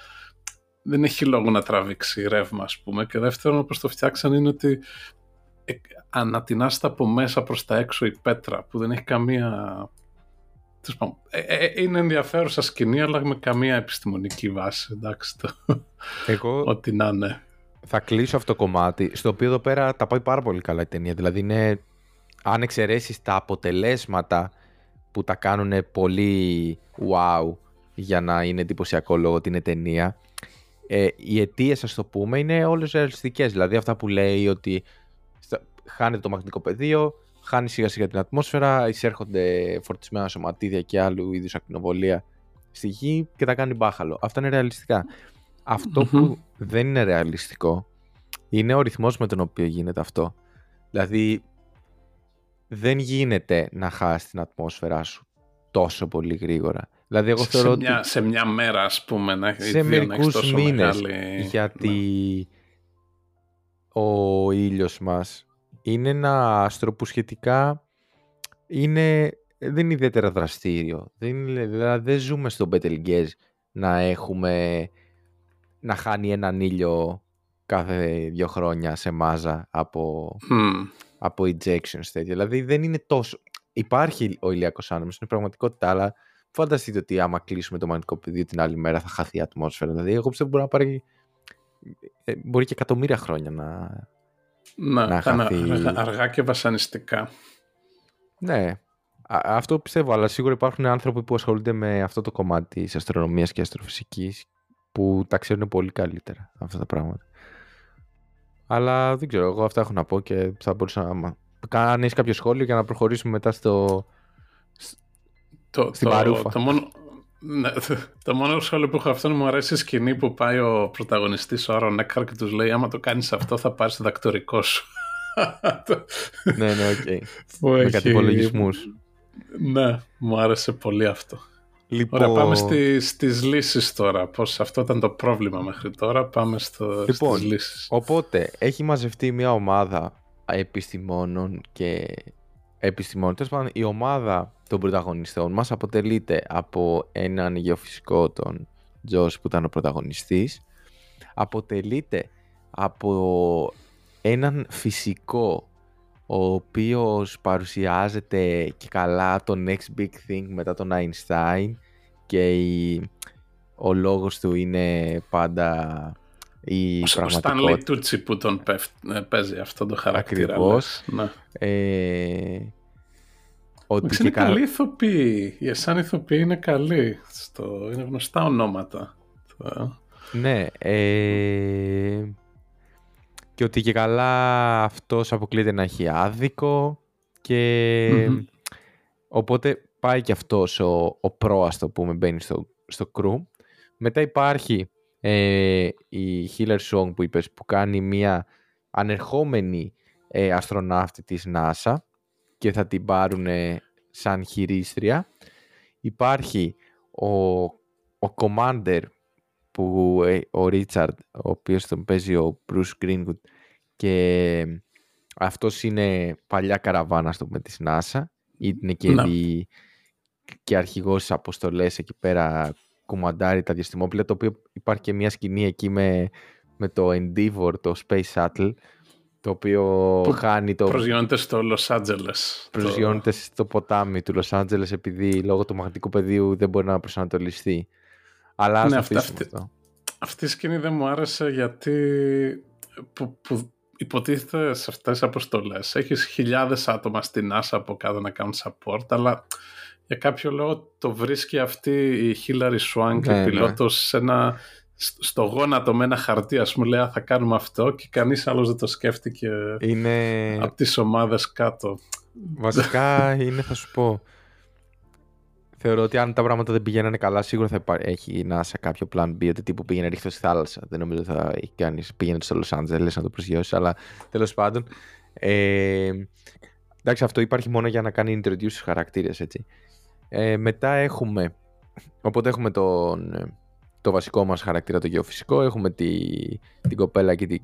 δεν έχει λόγο να τραβήξει ρεύμα, ας πούμε. Και δεύτερον, όπως το φτιάξαν, είναι ότι ε, ανατινάστε από μέσα προς τα έξω η πέτρα, που δεν έχει καμία... Ε, ε, είναι ενδιαφέρουσα σκηνή, αλλά με καμία επιστημονική βάση, εντάξει, το... Εγώ... Ό,τι να είναι. Θα κλείσω αυτό το κομμάτι, στο οποίο εδώ πέρα τα πάει πάρα πολύ καλά η ταινία. Δηλαδή, είναι, αν εξαιρέσεις τα αποτελέσματα που τα κάνουν πολύ wow για να είναι εντυπωσιακό λόγω την ταινία, ε, οι αιτίες, ας το πούμε, είναι όλες ρεαλιστικές. Δηλαδή αυτά που λέει ότι χάνεται το μαγνητικό πεδίο, χάνει σιγά σιγά την ατμόσφαιρα, εισέρχονται φορτισμένα σωματίδια και άλλου είδους ακτινοβολία στη γη και τα κάνει μπάχαλο. Αυτά είναι ρεαλιστικά. που δεν είναι ρεαλιστικό είναι ο ρυθμός με τον οποίο γίνεται αυτό. Δηλαδή δεν γίνεται να χάσεις την ατμόσφαιρά σου τόσο πολύ γρήγορα. Δηλαδή, εγώ θεωρώ σε, μια, σε μια μέρα, ας πούμε, να, σε μερικούς μήνες, Γιατί ναι. ο ήλιος μας είναι ένα άστρο που σχετικά είναι, δεν είναι ιδιαίτερα δραστήριο. Δεν, είναι, δηλαδή δεν ζούμε στον Πετελγκέζ να έχουμε να χάνει έναν ήλιο κάθε δύο χρόνια σε μάζα από, από ejections τέτοια. Δηλαδή δεν είναι τόσο... Υπάρχει ο ηλιακός άνεμος, είναι πραγματικότητα, αλλά φανταστείτε ότι άμα κλείσουμε το μαγνητικό πεδίο την άλλη μέρα θα χαθεί η ατμόσφαιρα. Δηλαδή εγώ πιστεύω μπορεί να πάρει ε, μπορεί και εκατομμύρια χρόνια να, να, να χαθεί. Αργά και βασανιστικά. Ναι, αυτό πιστεύω, αλλά σίγουρα υπάρχουν άνθρωποι που ασχολούνται με αυτό το κομμάτι της αστρονομίας και αστροφυσικής που τα ξέρουν πολύ καλύτερα αυτά τα πράγματα. Αλλά δεν ξέρω, εγώ αυτά έχω να πω και θα μπορούσα να... Αν έχεις κάποιο σχόλιο για να προχωρήσουμε μετά στο... Το, στην το, παρούφα. Το μόνο, ναι, το μόνο σχόλιο που έχω αυτό μου αρέσει η σκηνή που πάει ο πρωταγωνιστής ο Άρον Έκχαρ και τους λέει άμα το κάνεις αυτό θα πάρεις το δακτορικό σου. ναι, ναι, OK. Okay. Με κάτι υπολογισμούς. Ναι, μου άρεσε πολύ αυτό. Λοιπόν... Ωραία, πάμε στις, στις λύσεις τώρα. Πώς αυτό ήταν το πρόβλημα μέχρι τώρα. Πάμε στο, λοιπόν, στις λύσεις. Οπότε, έχει μαζευτεί μια ομάδα επιστημόνων και επιστημόνων. Τέλος η ομάδα των πρωταγωνιστών μας αποτελείται από έναν γεωφυσικό, τον Τζος που ήταν ο πρωταγωνιστής. Αποτελείται από έναν φυσικό ο οποίος παρουσιάζεται και καλά το next big thing μετά τον Einstein και η, ο λόγος του είναι πάντα η ο, πραγματικότητα. Ο Stanley Tucci που τον ε, παίζει αυτό το χαρακτήρα. Ακριβώς. Ναι. Ε, ότι είναι κα... καλή ηθοποιή. Οι εσάν ηθοποιοί είναι καλοί. Στο... Είναι γνωστά ονόματα. Ναι. Ε και ότι και καλά αυτός αποκλείεται να έχει άδικο και οπότε πάει και αυτός ο, ο πρόαστο που με μπαίνει στο, στο κρου. Μετά υπάρχει ε, η Hiller Song που είπες που κάνει μια ανερχόμενη ε, αστροναύτη της NASA και θα την πάρουν σαν χειρίστρια. Υπάρχει ο, ο Commander που ε, ο Ρίτσαρντ, ο οποίος τον παίζει ο Bruce Greenwood και αυτός είναι παλιά καραβάνας στο με της NASA είναι και, ναι. δι... και αρχηγός στις αποστολές εκεί πέρα κουμαντάρει τα διαστημόπλαια το οποίο υπάρχει και μια σκηνή εκεί με, με το Endeavour, το Space Shuttle το οποίο που χάνει το... Προσγειώνεται στο Los Angeles. Προσγειώνεται το... στο ποτάμι του Los Angeles επειδή λόγω του μαγνητικού πεδίου δεν μπορεί να προσανατολιστεί. Αλλά ναι, αυτή, αυτή, αυτό. αυτή η σκηνή δεν μου άρεσε γιατί που, που υποτίθεται σε αυτές τις αποστολές έχεις χιλιάδες άτομα στην NASA από κάτω να κάνουν support αλλά για κάποιο λόγο το βρίσκει αυτή η Hillary Swank ναι, ναι. πιλότος σε ένα, στο γόνατο με ένα χαρτί ας πούμε λέει θα κάνουμε αυτό και κανείς άλλος δεν το σκέφτηκε είναι... από τις ομάδες κάτω. Βασικά είναι θα σου πω Θεωρώ ότι αν τα πράγματα δεν πηγαίνανε καλά, σίγουρα θα έχει η NASA κάποιο plan B, ότι τύπου πήγαινε ρίχτω στη θάλασσα. Δεν νομίζω ότι θα έχει κάνει. Πήγαινε στο Los Angeles να το προσγειώσει, αλλά τέλος πάντων. Ε, εντάξει, αυτό υπάρχει μόνο για να κάνει introduce στους χαρακτήρες, έτσι. Ε, μετά έχουμε, οπότε έχουμε τον, το βασικό μας χαρακτήρα, το γεωφυσικό, έχουμε τη, την κοπέλα και την,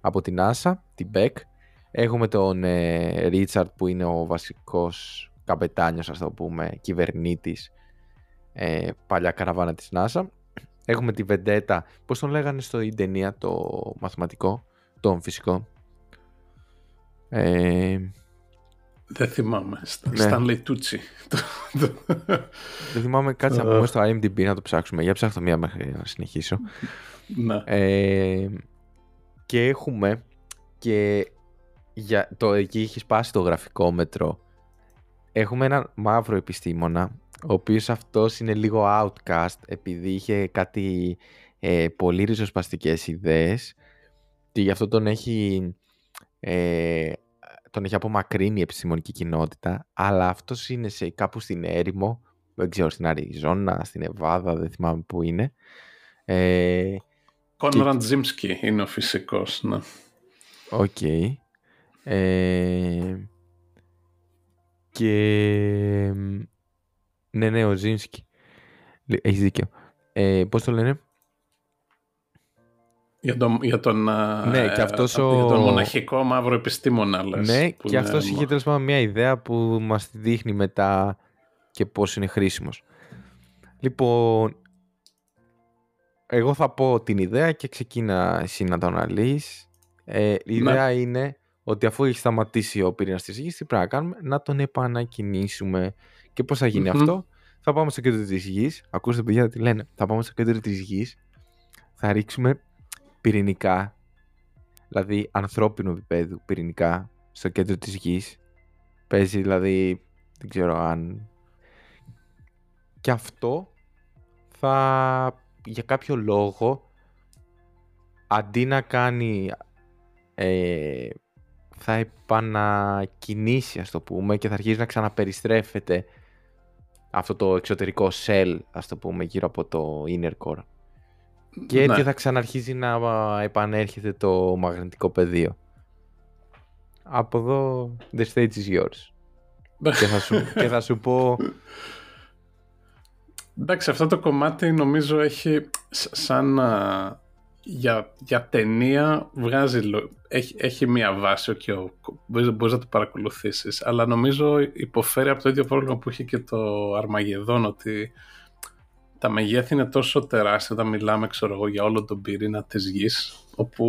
από την NASA, την Beck, έχουμε τον ε, Richard που είναι ο βασικός καπετάνιος, ας το πούμε, κυβερνήτης, ε, παλιά καραβάνα της NASA. Έχουμε τη Βεντέτα, πώς τον λέγανε στο ταινία, το μαθηματικό, τον φυσικό. Ε, δεν θυμάμαι. Ναι. Stanley Tucci. Δεν θυμάμαι. Κάτσε να πούμε στο IMDb να το ψάξουμε. Για ψάχνω μία μέχρι να συνεχίσω. Ναι. Ε, και έχουμε και για το εκεί έχει σπάσει το γραφικό μέτρο έχουμε έναν μαύρο επιστήμονα, ο οποίος αυτός είναι λίγο outcast επειδή είχε κάτι ε, πολύ ριζοσπαστικές ιδέες και γι' αυτό τον έχει, ε, τον έχει απομακρύνει η επιστημονική κοινότητα, αλλά αυτός είναι σε, κάπου στην έρημο, δεν ξέρω, στην Αριζόνα, στην Νεβάδα, δεν θυμάμαι πού είναι. Ε, Κόνραντ Ζίμσκι είναι ο φυσικός, ναι. OK. Okay. Ε, και... Ναι, ναι, ο Ζίμσκι. Έχεις δίκιο. Ε, πώς το λένε; Για τον, για τον, ναι, και αυτός ο... για τον μοναχικό μαύρο επιστήμονα, λες. Ναι, και αυτός είχε τέλος πάντων μια ιδέα που μας δείχνει μετά και πώς είναι χρήσιμος. Λοιπόν, εγώ θα πω την ιδέα και ξεκίνα εσύ να το αναλύεις. Ε, η ναι. ιδέα είναι ότι αφού έχει σταματήσει ο πυρήνας της γης, τι πρέπει να κάνουμε, να τον επανακινήσουμε. Και πώς θα γινει αυτό, θα πάμε στο κέντρο της γης. Ακούστε, παιδιά, τι λένε. Θα πάμε στο κέντρο της γης, θα ρίξουμε πυρηνικά, δηλαδή ανθρώπινο επίπεδο πυρηνικά, στο κέντρο της γης. Παίζει δηλαδή, δεν ξέρω αν. Και αυτό θα για κάποιο λόγο αντί να κάνει ε, θα επανακινήσει ας το πούμε και θα αρχίσει να ξαναπεριστρέφεται αυτό το εξωτερικό cell ας το πούμε γύρω από το inner core και έτσι ναι. θα ξαναρχίσει να επανέρχεται το μαγνητικό πεδίο. Από εδώ the stage is yours. Και, θα σου, και θα σου πω Εντάξει, αυτό το κομμάτι νομίζω έχει σαν για, για ταινία βγάζει, έχει, έχει μία βάση και ο, μπορείς, να το παρακολουθήσεις αλλά νομίζω υποφέρει από το ίδιο πρόβλημα που είχε και το Αρμαγεδόν ότι τα μεγέθη είναι τόσο τεράστια όταν μιλάμε ξέρω εγώ, για όλο τον πυρήνα της γης όπου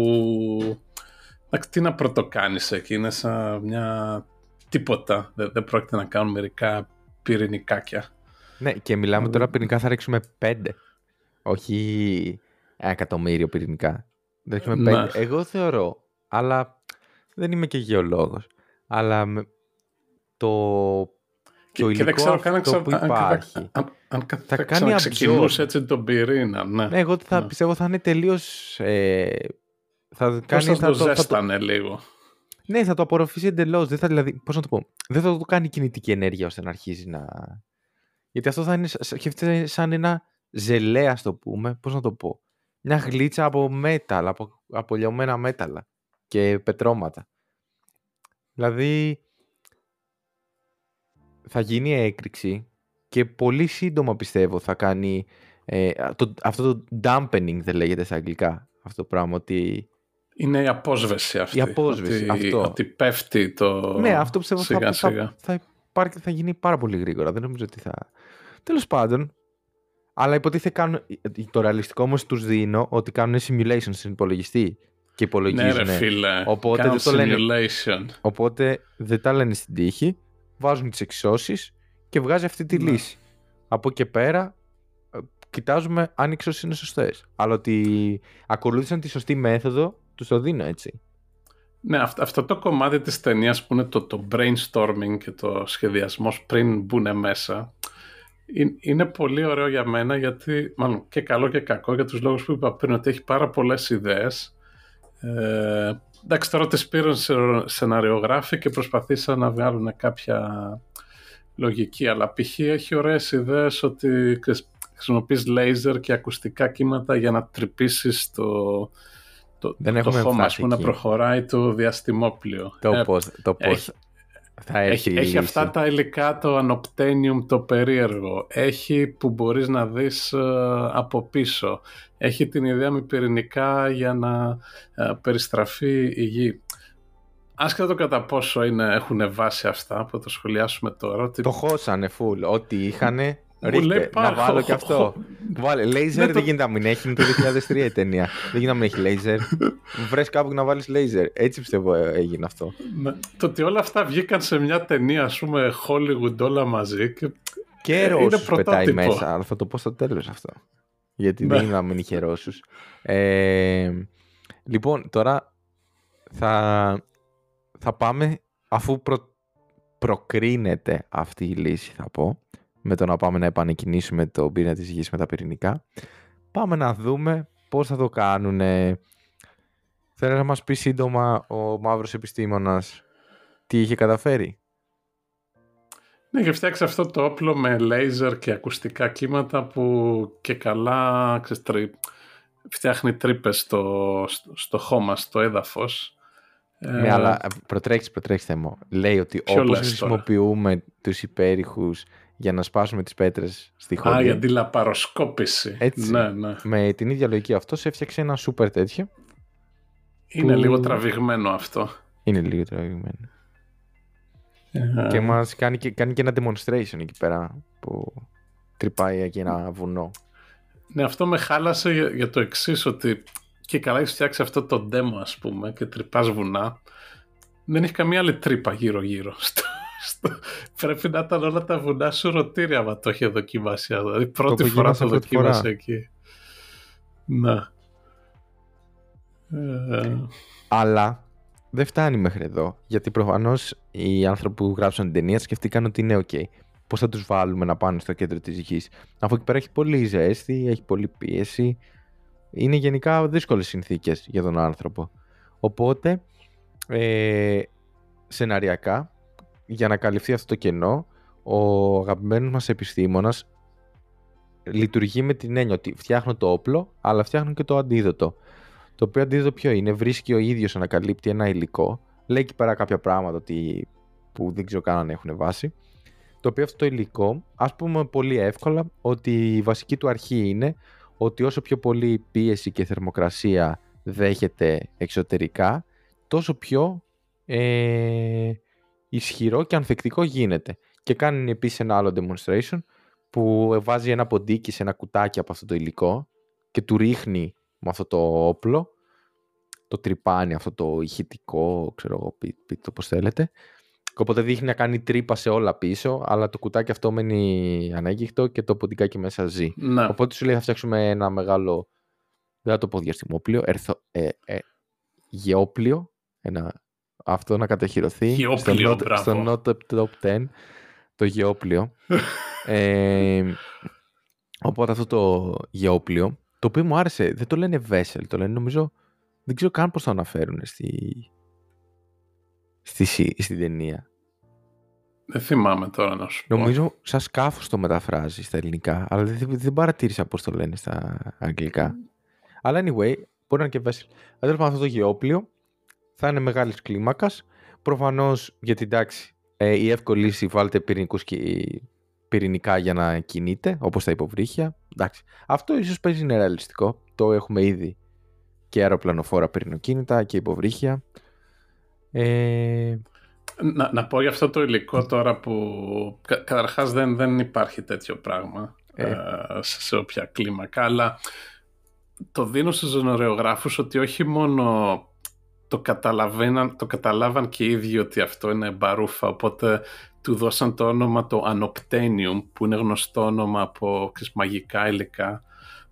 εντάξει, τι να πρωτοκάνεις εκεί είναι σαν μια τίποτα δεν, δεν πρόκειται να κάνουν μερικά πυρηνικάκια ναι και μιλάμε τώρα πυρηνικά θα ρίξουμε πέντε όχι ένα εκατομμύριο πυρηνικά. Ναι. Εγώ θεωρώ, αλλά δεν είμαι και γεωλόγος, αλλά το, και, το υλικό και δεν ξέρω καν αυτό που υπάρχει αν, αν, αν θα κάνει ξεκινούσε έτσι τον πυρήνα. Ναι. ναι εγώ θα, ναι. πιστεύω θα είναι τελείως. Ε, θα κάνει, θα, το, ζέστανε θα το, λίγο. Ναι, θα το απορροφήσει εντελώς. Δηλαδή, πώς να το πω, δεν θα το κάνει κινητική ενέργεια ώστε να αρχίζει να. Γιατί αυτό θα είναι σαν ένα ζελέ, ας το πούμε. Πώς να το πω μια γλίτσα από μέταλλα, από, από λιωμένα μέταλλα και πετρώματα. Δηλαδή θα γίνει έκρηξη και πολύ σύντομα πιστεύω θα κάνει ε, το, αυτό το dampening δεν λέγεται στα αγγλικά αυτό το πράγμα ότι είναι η απόσβεση αυτή. Η απόσβεση, ότι, αυτό. Ότι πέφτει το Ναι, αυτό πιστεύω σιγά, θα, θα, θα, θα, θα γίνει πάρα πολύ γρήγορα. Δεν νομίζω ότι θα... Τέλος πάντων, αλλά υποτίθεται κάνουν. Το ρεαλιστικό όμω του δίνω ότι κάνουν simulation στην υπολογιστή και υπολογίζουν. Ναι, ρε φίλε. Οπότε δεν, το λένε, οπότε δεν τα λένε στην τύχη, βάζουν τις εξώσει και βγάζει αυτή τη ναι. λύση. Από εκεί πέρα ε, κοιτάζουμε αν οι εξώσει είναι σωστές. Αλλά ότι ακολούθησαν τη σωστή μέθοδο, τους το δίνω έτσι. Ναι, αυτό, αυτό το κομμάτι της ταινίας που είναι το, το brainstorming και το σχεδιασμός πριν μπουν μέσα είναι πολύ ωραίο για μένα γιατί, μάλλον και καλό και κακό για τους λόγους που είπα πριν ότι έχει πάρα πολλές ιδέες ε, εντάξει τώρα τις πήραν σεναριογράφοι και προσπαθήσαν να βγάλουν κάποια λογική αλλά π.χ. έχει ωραίες ιδέες ότι χρησιμοποιείς λέιζερ και ακουστικά κύματα για να τρυπήσεις το, το, Δεν το χώμα που να προχωράει το διαστημόπλιο. Το ε, πώς, το πώς, έχει, έχει αυτά τα υλικά, το ανοπτένιουμ, το περίεργο. Έχει που μπορείς να δεις ε, από πίσω. Έχει την ιδέα με πυρηνικά για να ε, περιστραφεί η γη. Άσχετα το κατά πόσο είναι, έχουν βάση αυτά που το σχολιάσουμε τώρα. Ότι... Το χώσανε φουλ. Ό,τι είχανε Ρίχτε, να βάλω και αυτό. Βάλε, λέιζερ δεν γίνεται να μην έχει, είναι το 2003 η ταινία. Δεν γίνεται να μην έχει λέιζερ. Βρες κάπου να βάλεις λέιζερ. Έτσι πιστεύω ε, έγινε αυτό. Ναι. Το ότι όλα αυτά βγήκαν σε μια ταινία, ας πούμε, Hollywood όλα μαζί. Και, και Ρώσου πετάει μέσα, αλλά θα το πω στο τέλος αυτό. Γιατί δεν είναι να μην είχε Ρώσου. Ε, λοιπόν, τώρα θα, θα πάμε αφού προ, προκρίνεται αυτή η λύση, θα πω με το να πάμε να επανεκκινήσουμε το πυρήνα της γης με τα πυρηνικά. Πάμε να δούμε πώς θα το κάνουν. Θέλω να μας πεις σύντομα ο μαύρος επιστήμονας τι είχε καταφέρει; Ναι, είχε φτιάξει αυτό το όπλο με λέιζερ και ακουστικά κύματα που και καλά ξέρεις, φτιάχνει τρύπες στο, στο χώμα, στο έδαφος. Ναι, αλλά προτρέξει, προτρέξει θέμα. Λέει ότι όπως χρησιμοποιούμε τους υπέρηχους για να σπάσουμε τις πέτρες στη χώρα. Α, για τη λαπαροσκόπηση. Έτσι. Ναι, ναι. Με την ίδια λογική αυτός έφτιαξε ένα σούπερ τέτοιο. Είναι Που- λίγο τραβηγμένο αυτό. Είναι λίγο τραβηγμένο. Ε, Και μας κάνει και, κάνει και ένα demonstration εκεί πέρα που τρυπάει εκεί ένα βουνό. Ναι, αυτό με χάλασε για, για το εξής ότι και καλά έχεις φτιάξει αυτό το demo ας πούμε και τρυπάς βουνά. Δεν έχει καμία άλλη τρύπα γύρω-γύρω. Στο, στο, πρέπει να ήταν όλα τα βουνά σου ρωτήρια άμα το είχε δοκιμάσει. Δηλαδή πρώτη Το φορά δοκίμασα το πρώτη δοκίμασε φορά. εκεί. Να. Ε, Αλλά δεν φτάνει μέχρι εδώ. Γιατί προφανώς οι άνθρωποι που γράψαν την ταινία σκεφτήκαν ότι είναι OK. Πώς θα τους βάλουμε να πάνε στο κέντρο της γης. Αφού εκεί πέρα έχει πολύ ζέστη, έχει πολύ πίεση. Είναι γενικά δύσκολες συνθήκες για τον άνθρωπο. Οπότε, ε, σεναριακά, για να καλυφθεί αυτό το κενό, ο αγαπημένος μας επιστήμονας λειτουργεί με την έννοια ότι φτιάχνω το όπλο, αλλά φτιάχνω και το αντίδοτο. Το οποίο αντίδοτο ποιο είναι, βρίσκει ο ίδιος ανακαλύπτει ένα υλικό, λέει εκεί πέρα κάποια πράγματα ότι, που δεν ξέρω καν αν έχουν βάση, το οποίο αυτό το υλικό, ας πούμε πολύ εύκολα, ότι η βασική του αρχή είναι ότι όσο πιο πολύ πίεση και θερμοκρασία δέχεται εξωτερικά, τόσο πιο ε, ισχυρό και ανθεκτικό γίνεται. Και κάνει επίσης ένα άλλο demonstration που βάζει ένα ποντίκι σε ένα κουτάκι από αυτό το υλικό και του ρίχνει με αυτό το όπλο, το τρυπάνι, αυτό το ηχητικό, ξέρω εγώ, πείτε πείτε το πώς θέλετε. Και οπότε δείχνει να κάνει τρύπα σε όλα πίσω, αλλά το κουτάκι αυτό μένει ανέγκυχτο και το ποντικάκι μέσα ζει. ναι. Οπότε σου λέει θα φτιάξουμε ένα μεγάλο, δεν θα το πω διαστημόπλιο, ερθο, ε, ε, γεώπλιο, ένα, αυτό να κατοχυρωθεί Γεώπλιο, στο, not, μπράβο. στο Not Top 10, το γεώπλιο. ε, οπότε αυτό το γεώπλιο, το οποίο μου άρεσε, δεν το λένε vessel, το λένε νομίζω, δεν ξέρω καν πώς το αναφέρουν στη, στη, στη, στην ταινία. Δεν θυμάμαι τώρα να σου πω. Νομίζω σαν σκάφος το μεταφράζεις στα ελληνικά, αλλά δεν, δεν παρατήρησα πώς το λένε στα αγγλικά. Αλλά anyway, μπορεί να είναι και vessel. Τέλος πάντων, αυτό το γεώπλιο θα είναι μεγάλης κλίμακας. Προφανώς γιατί εντάξει, ε, η εύκολη λύση βάλτε πυρηνικούς και πυρηνικά για να κινείται, όπως τα υποβρύχια. Εντάξει. Αυτό ίσως παίζει είναι ρεαλιστικό. Το έχουμε ήδη και αεροπλανοφόρα πυρηνοκίνητα και υποβρύχια. Ε, Να, να πω για αυτό το υλικό τώρα που κα, καταρχάς δεν, δεν υπάρχει τέτοιο πράγμα Ε. ε, σε, σε όποια κλίμακα αλλά το δίνω στους ζωνορεογράφους ότι όχι μόνο το, καταλαβαίναν, το καταλάβαν και οι ίδιοι ότι αυτό είναι μπαρούφα οπότε του δώσαν το όνομα το Anoptenium που είναι γνωστό όνομα από ξέρεις, μαγικά υλικά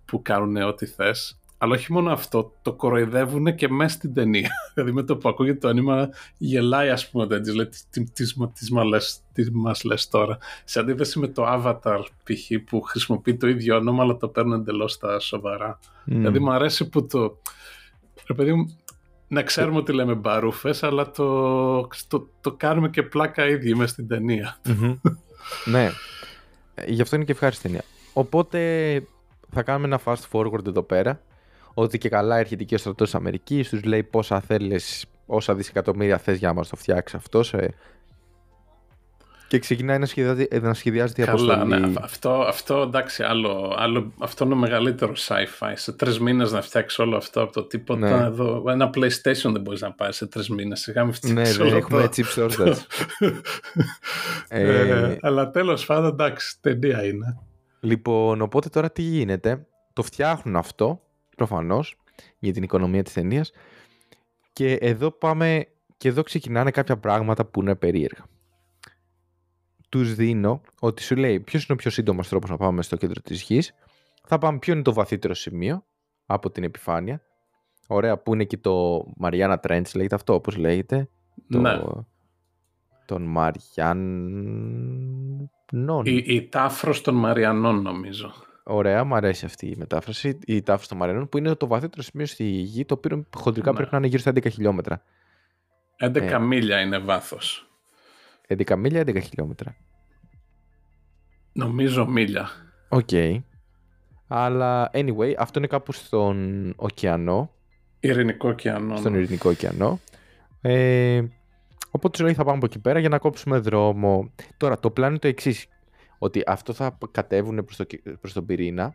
που κάνουν ό,τι θες αλλά όχι μόνο αυτό, το κοροϊδεύουν και μέσα στην ταινία. δηλαδή με το που ακούγεται το άνοιγμα γελάει ας πούμε δεν της λέει τι, τι, τι, τι, μα λες, τι μας λες τώρα. Σε αντίθεση με το Avatar π.χ. που χρησιμοποιεί το ίδιο όνομα αλλά το παίρνουν εντελώς στα σοβαρά. μ. Δηλαδή μου αρέσει που το... Ρε παιδί μου, να ξέρουμε ότι λέμε μπαρούφες αλλά το, το, το κάνουμε και πλάκα ίδιοι μέσα στην ταινία. Μμμ. ναι. Ε, Γι' αυτό είναι και ευχάριστη ταινία. Οπότε θα κάνουμε ένα fast forward εδώ πέρα. Ότι και καλά έρχεται και ο στρατός της Αμερικής, τους λέει πόσα θέλεις, όσα δισεκατομμύρια θες για να μας το φτιάξει αυτός. ε. Και ξεκινάει να σχεδιάζει, να σχεδιάζει τη Καλά, αποστολή. ναι. Αυτό, αυτό εντάξει, άλλο, άλλο, αυτό είναι ο μεγαλύτερο sci-fi. Σε τρεις μήνες να φτιάξει όλο αυτό από το τίποτα. Ναι. Εδώ, ένα PlayStation δεν μπορείς να πάρει σε τρεις μήνες. Σιγά μην Ναι, φτιάξεις δεν όλο έχουμε το... chip shortage. ε, Ε, αλλά τέλος πάντων, εντάξει, ταινία είναι. Λοιπόν, οπότε τώρα τι γίνεται. Το φτιάχνουν αυτό, προφανώς, για την οικονομία της ταινίας. Και εδώ πάμε. Και εδώ ξεκινάνε κάποια πράγματα που είναι περίεργα. Τους δίνω ότι σου λέει ποιος είναι ο πιο σύντομος τρόπος να πάμε στο κέντρο της γης. Θα πάμε ποιο είναι το βαθύτερο σημείο από την επιφάνεια. Ωραία, που είναι και το Mariana Trench, λέγεται αυτό, όπως λέγεται. Το... Ναι. Τον Μαριάννων. Η, η τάφρος των Μαριανών, νομίζω. Ωραία, μου αρέσει αυτή η μετάφραση. Η τάφη των Μαρινών, που είναι το βαθύτερο σημείο στη γη, το οποίο χοντρικά Ναι. πρέπει να είναι γύρω στα 11 χιλιόμετρα. 11 Ε. μίλια είναι βάθος. 11 μίλια, 11 χιλιόμετρα. Νομίζω μίλια. Οκ. Αλλά, anyway, αυτό είναι κάπου στον ωκεανό, Ειρηνικό ωκεανό. στον Ειρηνικό ωκεανό. Ε, οπότε σου λέει θα πάμε από εκεί πέρα για να κόψουμε δρόμο. Τώρα, το πλάνο είναι το εξής. Ότι αυτό θα κατέβουν προς, το, προς τον πυρήνα,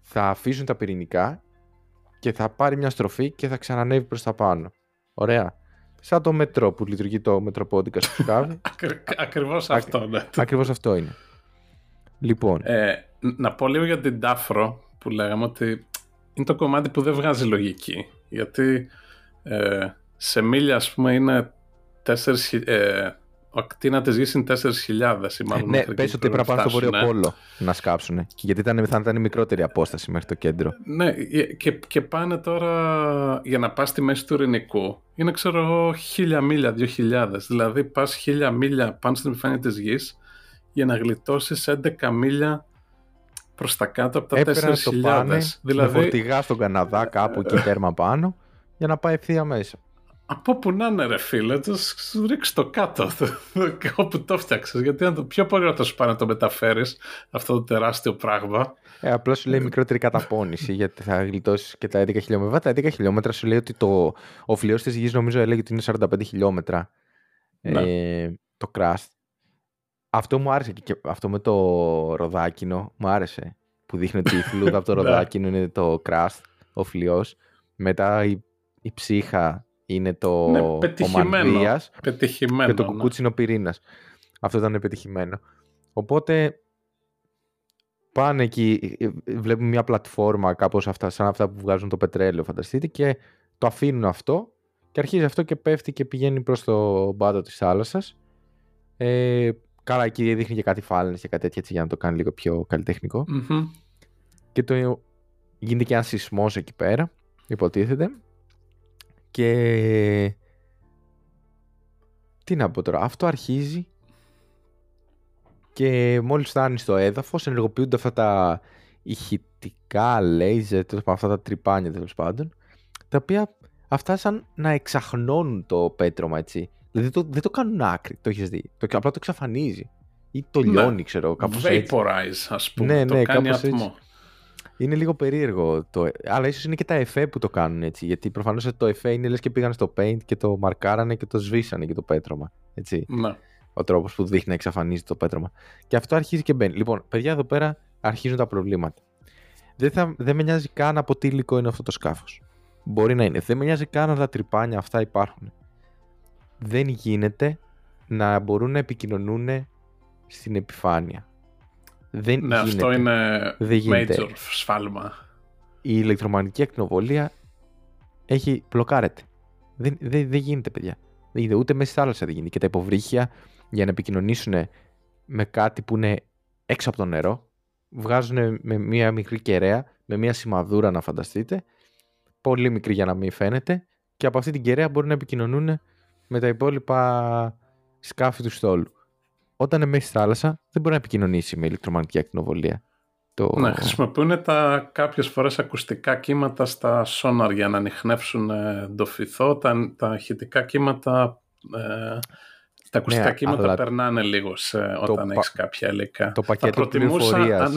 θα αφήσουν τα πυρηνικά και θα πάρει μια στροφή και θα ξανανεύει προς τα πάνω. Ωραία. Σαν το μετρό που λειτουργεί το μετροπόντικα στο Σικάγο. Ακριβώς αυτό, ναι. Ακριβώς αυτό είναι. Λοιπόν. Ε, να πω λίγο για την Τάφρο που λέγαμε ότι είναι το κομμάτι που δεν βγάζει λογική. Γιατί ε, σε μίλια, ας πούμε, είναι 4, ε, ο ακτίνα της γης είναι 4.000 Ναι, πες ότι πρέπει να πάνε στο Βόρειο Πόλο να σκάψουν. Γιατί ήταν, θα ήταν η μικρότερη απόσταση μέχρι το κέντρο. Ναι, και, και πάνε τώρα για να πας στη μέση του Ειρηνικού. Είναι, ξέρω εγώ, 1.000 μίλια, 2.000. Δηλαδή, πας 1.000 μίλια πάνω στην επιφάνεια της γης για να γλιτώσεις 11 μίλια προς τα κάτω από τα 4.000. Δηλαδή, με φορτηγά στον Καναδά, κάπου εκεί τέρμα πάνω, για να πάει ευθεία μέσα. Από που να είναι ρε φίλε, το ρίξει το κάτω. Όπου το φτιάξες γιατί είναι το πιο πολύ θα σου πάει να το μεταφέρεις αυτό το τεράστιο πράγμα. Ε, Απλώς σου λέει μικρότερη καταπώνηση γιατί θα γλιτώσεις και τα 11 χιλιόμετρα. Τα 11 χιλιόμετρα σου λέει ότι το, ο φλοιός της γης νομίζω έλεγε ότι είναι 45 χιλιόμετρα ναι. ε, το crust. Αυτό μου άρεσε και αυτό με το ροδάκινο μου άρεσε που δείχνει ότι η φλούδα από το ναι. ροδάκινο είναι το crust ο φλοιός. Μετά η, η ψύχα είναι το ναι, πετυχημένο, πετυχημένο, και το ναι. κουκούτσινο πυρήνας. Αυτό ήταν πετυχημένο. Οπότε πάνε εκεί, ε, ε, βλέπουμε μια πλατφόρμα κάπως αυτά, σαν αυτά που βγάζουν το πετρέλαιο φανταστείτε και το αφήνουν αυτό και αρχίζει αυτό και πέφτει και πηγαίνει προς το μπάτο της θάλασσας. Ε, καλά εκεί δείχνει και κάτι φάλαινες και κάτι τέτοια έτσι για να το κάνει λίγο πιο καλλιτεχνικο Και το, γίνεται και ένα σεισμός εκεί πέρα, υποτίθεται. Και τι να πω τώρα, αυτό αρχίζει και μόλις φτάνει στο έδαφος ενεργοποιούνται αυτά τα ηχητικά λέιζερ, αυτά τα τρυπάνια τέλος πάντων, τα οποία αυτά σαν να εξαχνώνουν το πέτρωμα έτσι. Δηλαδή το, δεν το κάνουν άκρη, το έχεις δει. Το, απλά το εξαφανίζει. Ή το ναι. λιώνει, ξέρω, κάπως Vaporize, ας πούμε. Ναι, το ναι, κάνει ατμό. Έτσι. Είναι λίγο περίεργο. Το... Αλλά ίσως είναι και τα εφέ που το κάνουν έτσι. Γιατί προφανώς το εφέ είναι λες και πήγαν στο paint και το μαρκάρανε και το σβήσανε και το πέτρωμα. Έτσι. Ναι. Ο τρόπος που δείχνει να εξαφανίζει το πέτρωμα. Και αυτό αρχίζει και μπαίνει. Λοιπόν, παιδιά εδώ πέρα αρχίζουν τα προβλήματα. Δεν, θα... δεν με νοιάζει καν από τι υλικό είναι αυτό το σκάφος. Μπορεί να είναι. Δεν με νοιάζει καν αν τα τρυπάνια αυτά υπάρχουν. Δεν γίνεται να μπορούν να επικοινωνούν στην επιφάνεια. Δεν ναι, γίνεται. αυτό είναι Δεν major σφάλμα. Η ηλεκτρομαγνητική ακτινοβολία έχει μπλοκάρεται. Δεν, δεν, δεν γίνεται, παιδιά. Δεν γίνεται. Ούτε μέσα στη θάλασσα δεν γίνεται. Και τα υποβρύχια για να επικοινωνήσουν με κάτι που είναι έξω από το νερό, βγάζουν με μία μικρή κεραία, με μία σημαδούρα να φανταστείτε, πολύ μικρή για να μην φαίνεται, και από αυτή την κεραία μπορούν να επικοινωνούν με τα υπόλοιπα σκάφη του στόλου όταν είναι μέσα στη θάλασσα δεν μπορεί να επικοινωνήσει με ηλεκτρομαγνητική ακτινοβολία. Το... Ναι, χρησιμοποιούν τα κάποιες φορές ακουστικά κύματα στα σόναρ για να ανοιχνεύσουν ε, το φυθό. Τα, τα ηχητικά κύματα, ε, τα ακουστικά ναι, κύματα περνάνε λίγο σε, όταν έχεις κάποια υλικά. Το πακέτο πληροφορία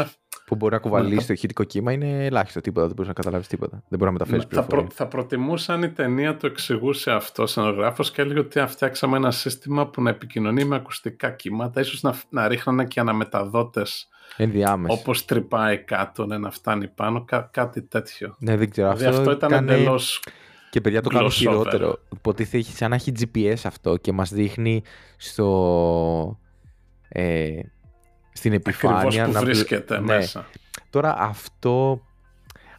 που μπορεί να κουβαλήσει ναι, το ηχητικό κύμα είναι ελάχιστο. Τίποτα, δεν μπορείς να καταλάβεις τίποτα. Δεν μπορεί να μεταφέρει θα, προ, θα προτιμούσα αν η ταινία το εξηγούσε αυτό σενογράφο και έλεγε ότι αν φτιάξαμε ένα σύστημα που να επικοινωνεί με ακουστικά κύματα, ίσως να, να ρίχνανε και αναμεταδότες. Ενδιάμεσα. Όπως τρυπάει κάτω, ναι, να φτάνει πάνω, κά, κάτι τέτοιο. Ναι, δεν ξέρω. Δηλαδή αυτό, ήταν κάνε... εντελώς. Και παιδιά το κάνω χειρότερο. Υποτίθεται σαν να έχει GPS αυτό και μας δείχνει στο. Ε, στην επιφάνεια. που να βρίσκεται ναι. μέσα. Τώρα αυτό...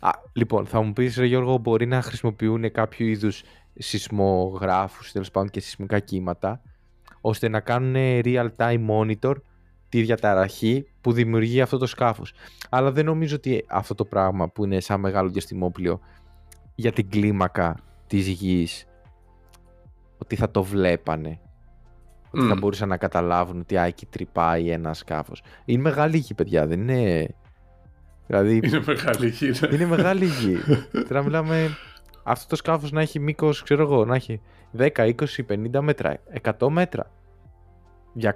Α, λοιπόν, θα μου πεις, ρε Γιώργο, μπορεί να χρησιμοποιούν κάποιο είδους σεισμογράφους, τέλος πάντων και σεισμικά κύματα, ώστε να κάνουν real-time monitor τη διαταραχή που δημιουργεί αυτό το σκάφος. Αλλά δεν νομίζω ότι αυτό το πράγμα που είναι σαν μεγάλο διαστημόπλιο για την κλίμακα της γης ότι θα το βλέπανε ότι θα μπορούσαν να καταλάβουν ότι εκεί τρυπάει ένας σκάφος. Είναι μεγάλη γη, παιδιά, δεν είναι. Δηλαδή... Είναι μεγάλη γη. Ναι. Είναι μεγάλη γη. Τώρα μιλάμε αυτό το σκάφος να έχει μήκος, ξέρω εγώ, να έχει 10, 20, 50 μέτρα, 100 μέτρα.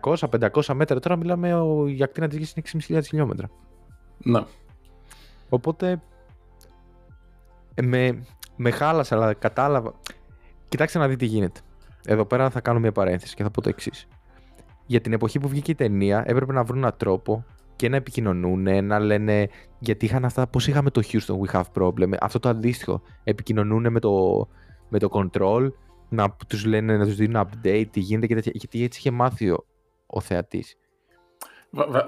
200, 500 μέτρα. Τώρα μιλάμε ο, η ακτίνα τη γη είναι 6.500 χιλιόμετρα. Να. Οπότε. Ε, με, με χάλασε, αλλά κατάλαβα. Κοιτάξτε να δείτε τι γίνεται. Εδώ πέρα θα κάνω μια παρένθεση και θα πω το εξής. για την εποχή που βγήκε η ταινία έπρεπε να βρουν έναν τρόπο και να επικοινωνούν, να λένε γιατί είχαν αυτά, πώς είχαμε το Houston We Have Problem, αυτό το αντίστοιχο, επικοινωνούν με το, με το control, να τους λένε, να τους δίνουν update, τι γίνεται και τέτοια, γιατί έτσι είχε μάθει ο, ο θεατής.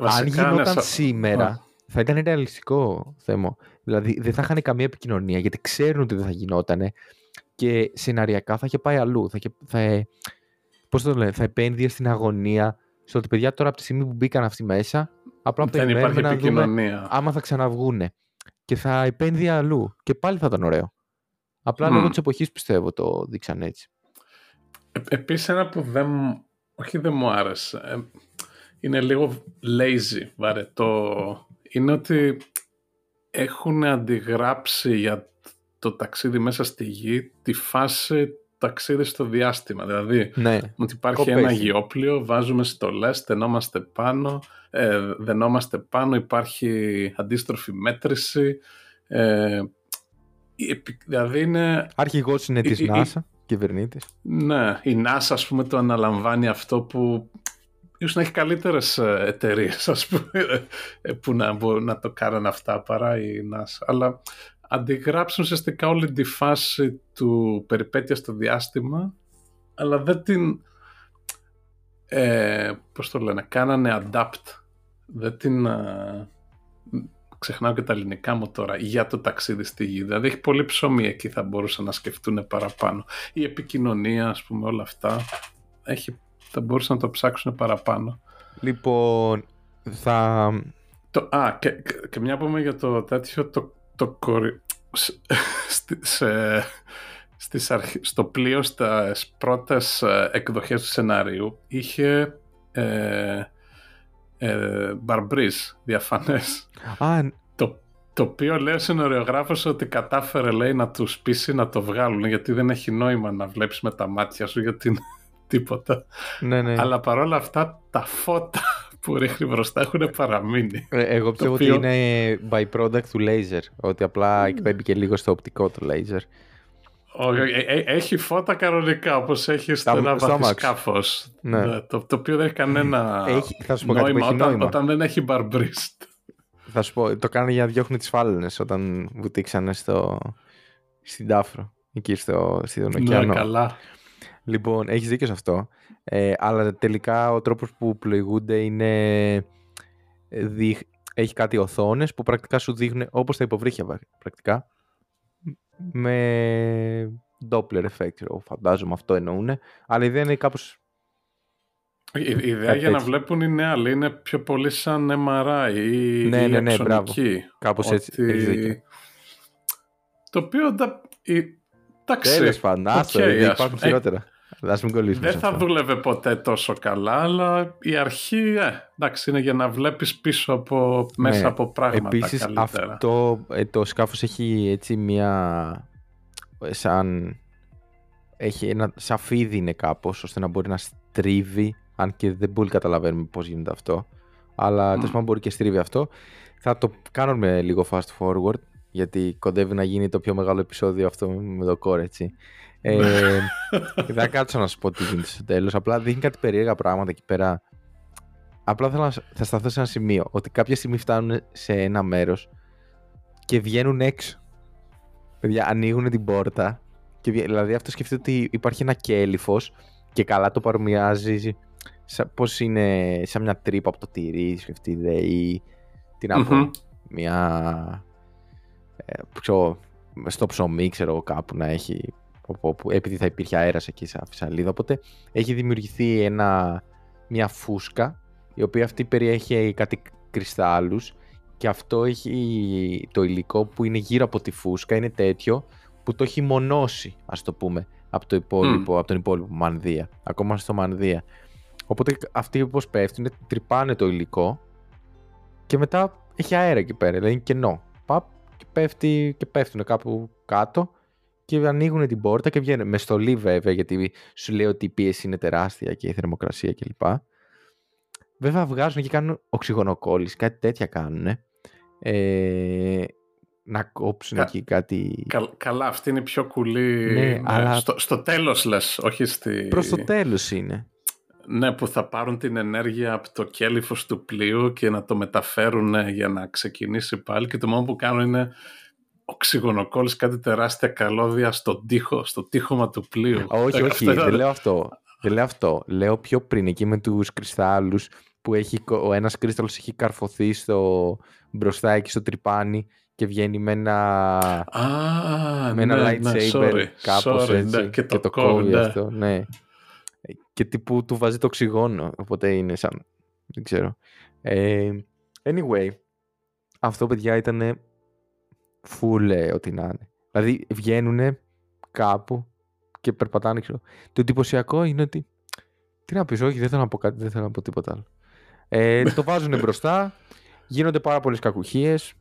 Αν γινόταν σήμερα, θα ήταν ρεαλιστικό θέμα. Δηλαδή δεν θα είχαν καμία επικοινωνία γιατί ξέρουν ότι δεν θα γινότανε και σεναριακά θα είχε πάει αλλού. Θα, θα, πώς το λένε, θα επένδυε στην αγωνία στο ότι παιδιά τώρα από τη στιγμή που μπήκαν αυτοί μέσα απλά δεν περιμένουμε να δούμε άμα θα ξαναβγούνε και θα επένδυε αλλού και πάλι θα ήταν ωραίο. Απλά mm. λόγω της εποχής πιστεύω το δείξαν έτσι. Ε, Επίσης ένα που δεν, όχι δεν μου άρεσε, ε, είναι λίγο lazy βαρετό, είναι ότι έχουν αντιγράψει για το ταξίδι μέσα στη γη τη φάση ταξίδι στο διάστημα. Δηλαδή, ναι. ότι υπάρχει ένα γεώπλιο, βάζουμε στολές, στενόμαστε πάνω, ε, δενόμαστε πάνω, υπάρχει αντίστροφη μέτρηση. Ε, δηλαδή είναι... Αρχηγός είναι της NASA, κυβερνήτης. Ναι, η NASA ας πούμε το αναλαμβάνει αυτό που ίσως να έχει καλύτερες ε, εταιρείες ας πούμε ε, που να μπορούν να το κάνουν αυτά παρά η NASA. Αλλά αντιγράψουν ουσιαστικά όλη τη φάση του περιπέτεια στο διάστημα αλλά δεν την ε, πώς το λένε, κάνανε adapt. Δεν την ε, ξεχνάω και τα ελληνικά μου τώρα για το ταξίδι στη γη. Δηλαδή έχει πολύ ψωμί εκεί θα μπορούσαν να σκεφτούν παραπάνω. Η επικοινωνία ας πούμε όλα αυτά έχει, θα μπορούσαν να το ψάξουν παραπάνω. Λοιπόν θα το, α, και, και μια πούμε για το τέτοιο το, το, σε, στις στο πλοίο στις πρώτες ε, εκδοχές του σενάριου είχε ε, ε, μπαρμπρίζ διαφανές το, το οποίο λέει ο σεναριογράφος ότι κατάφερε λέει να τους πείσει να το βγάλουν γιατί δεν έχει νόημα να βλέπεις με τα μάτια σου γιατί τίποτα ναι, ναι. αλλά παρόλα αυτά τα φώτα που ρίχνει μπροστά έχουν παραμείνει. Ε, εγώ πιστεύω οποίο... ότι είναι by product του laser. Ότι απλά εκπέμπει και λίγο στο οπτικό το laser. Ε, ε, έχει φώτα κανονικά όπως έχει στο ένα βαθισκάφο. Ναι. ναι. Το, το οποίο δεν έχει κανένα έχει, θα σου πω νόημα, κάτι όταν, νόημα όταν δεν έχει μπαρμπρίστ. Θα σου πω, το κάνανε για να διώχνουν τις φάλαινες όταν βουτήξανε στο, στην Τάφρο. Εκεί στο, στον ναι, ωκεανό. Ναι, καλά. Λοιπόν, έχεις δίκιο σε αυτό. Ε, αλλά τελικά ο τρόπος που πλοηγούνται είναι... Ε, έχει κάτι οθόνες που πρακτικά σου δείχνουν όπως τα υποβρύχια πρακτικά με Doppler effect, φαντάζομαι αυτό εννοούν. Αλλά η ιδέα είναι κάπως... Η, η ιδέα για να βλέπουν είναι άλλη, είναι πιο πολύ σαν MRI ή ναι, ναι, ναι, μπράβο. Κάπως έτσι, Το οποίο, εντάξει, Τέλος πάντων, okay, υπάρχουν χειρότερα. Δεν θα δούλευε ποτέ τόσο καλά, αλλά η αρχή, ε, εντάξει, είναι για να βλέπεις πίσω από, μέσα ναι. από πράγματα Επίσης, καλύτερα. αυτό, ε, το σκάφος έχει έτσι μια, σαν, έχει ένα σαφίδι είναι κάπως, ώστε να μπορεί να στρίβει, αν και δεν πολύ καταλαβαίνουμε πώς γίνεται αυτό, αλλά mm. τέλος μπορεί και στρίβει αυτό. Θα το κάνουμε λίγο fast forward, γιατί κοντεύει να γίνει το πιο μεγάλο επεισόδιο αυτό με το core, έτσι. Ε, δεν κάτσω να σου πω τι γίνεται στο τέλος. Απλά δείχνει κάτι περίεργα πράγματα εκεί πέρα. Απλά θέλω να θα σταθώ σε ένα σημείο. Ότι κάποια στιγμή φτάνουν σε ένα μέρος και βγαίνουν έξω. Παιδιά, ανοίγουν την πόρτα. Και, δηλαδή, αυτό σκεφτείτε ότι υπάρχει ένα κέλυφος και καλά το παρομοιάζει πώς είναι σαν μια τρύπα από το τυρί, σκεφτείτε, ή τι να πω, μια. Ε, ξέρω, στο ψωμί, ξέρω κάπου να έχει όπου, επειδή θα υπήρχε αέρας εκεί σε αφισαλίδα. Οπότε έχει δημιουργηθεί ένα, μια φούσκα η οποία αυτή περιέχει κάτι κρυστάλλους και αυτό έχει το υλικό που είναι γύρω από τη φούσκα είναι τέτοιο που το έχει μονώσει ας το πούμε από, το υπόλοιπο, από τον υπόλοιπο μανδύα ακόμα στο μανδύα οπότε αυτοί όπως πέφτουν τρυπάνε το υλικό και μετά έχει αέρα εκεί πέρα δηλαδή είναι κενό Παπ, και, πέφτει, και πέφτουν κάπου κάτω και ανοίγουν την πόρτα και βγαίνουν. Με στολή βέβαια, γιατί σου λέει ότι η πίεση είναι τεράστια και η θερμοκρασία κλπ. Βέβαια βγάζουν και κάνουν οξυγονοκόλληση, κάτι τέτοια κάνουν. Ε, να κόψουν εκεί κάτι... καλά, αυτή είναι η πιο κουλή... Ναι, ναι, αλλά... Στο, στο τέλος λες, όχι στη... Προς το τέλος είναι. ναι, που θα πάρουν την ενέργεια από το κέλυφος του πλοίου και να το μεταφέρουν ε, για να ξεκινήσει πάλι και το μόνο που κάνουν είναι οξυγονοκόλλης κάτι τεράστια καλώδια στο τείχο, στο τείχομα του πλοίου. Όχι, όχι, δεν λέω αυτό. Δεν λέω αυτό. Λέω πιο πριν εκεί με τους κρυστάλλους που έχει, ο ένας κρύσταλλος έχει καρφωθεί στο, μπροστά εκεί στο τρυπάνι και βγαίνει με ένα, Α, με ένα ναι, lightsaber ναι, sorry, κάπως sorry, έτσι ναι, και το, το κόβει, κόβει ναι. αυτό. Ναι. Και τύπου του βάζει το οξυγόνο, οπότε είναι σαν, δεν ξέρω. Ε, anyway, αυτό παιδιά ήταν full ε, ό,τι να είναι. Δηλαδή βγαίνουν κάπου και περπατάνε. Ξέρω. Το εντυπωσιακό είναι ότι. Τι να πεις, όχι, δεν θέλω να πω κάτι, δεν θέλω να πω τίποτα άλλο. Ε, το βάζουν μπροστά, γίνονται πάρα πολλές κακουχίες.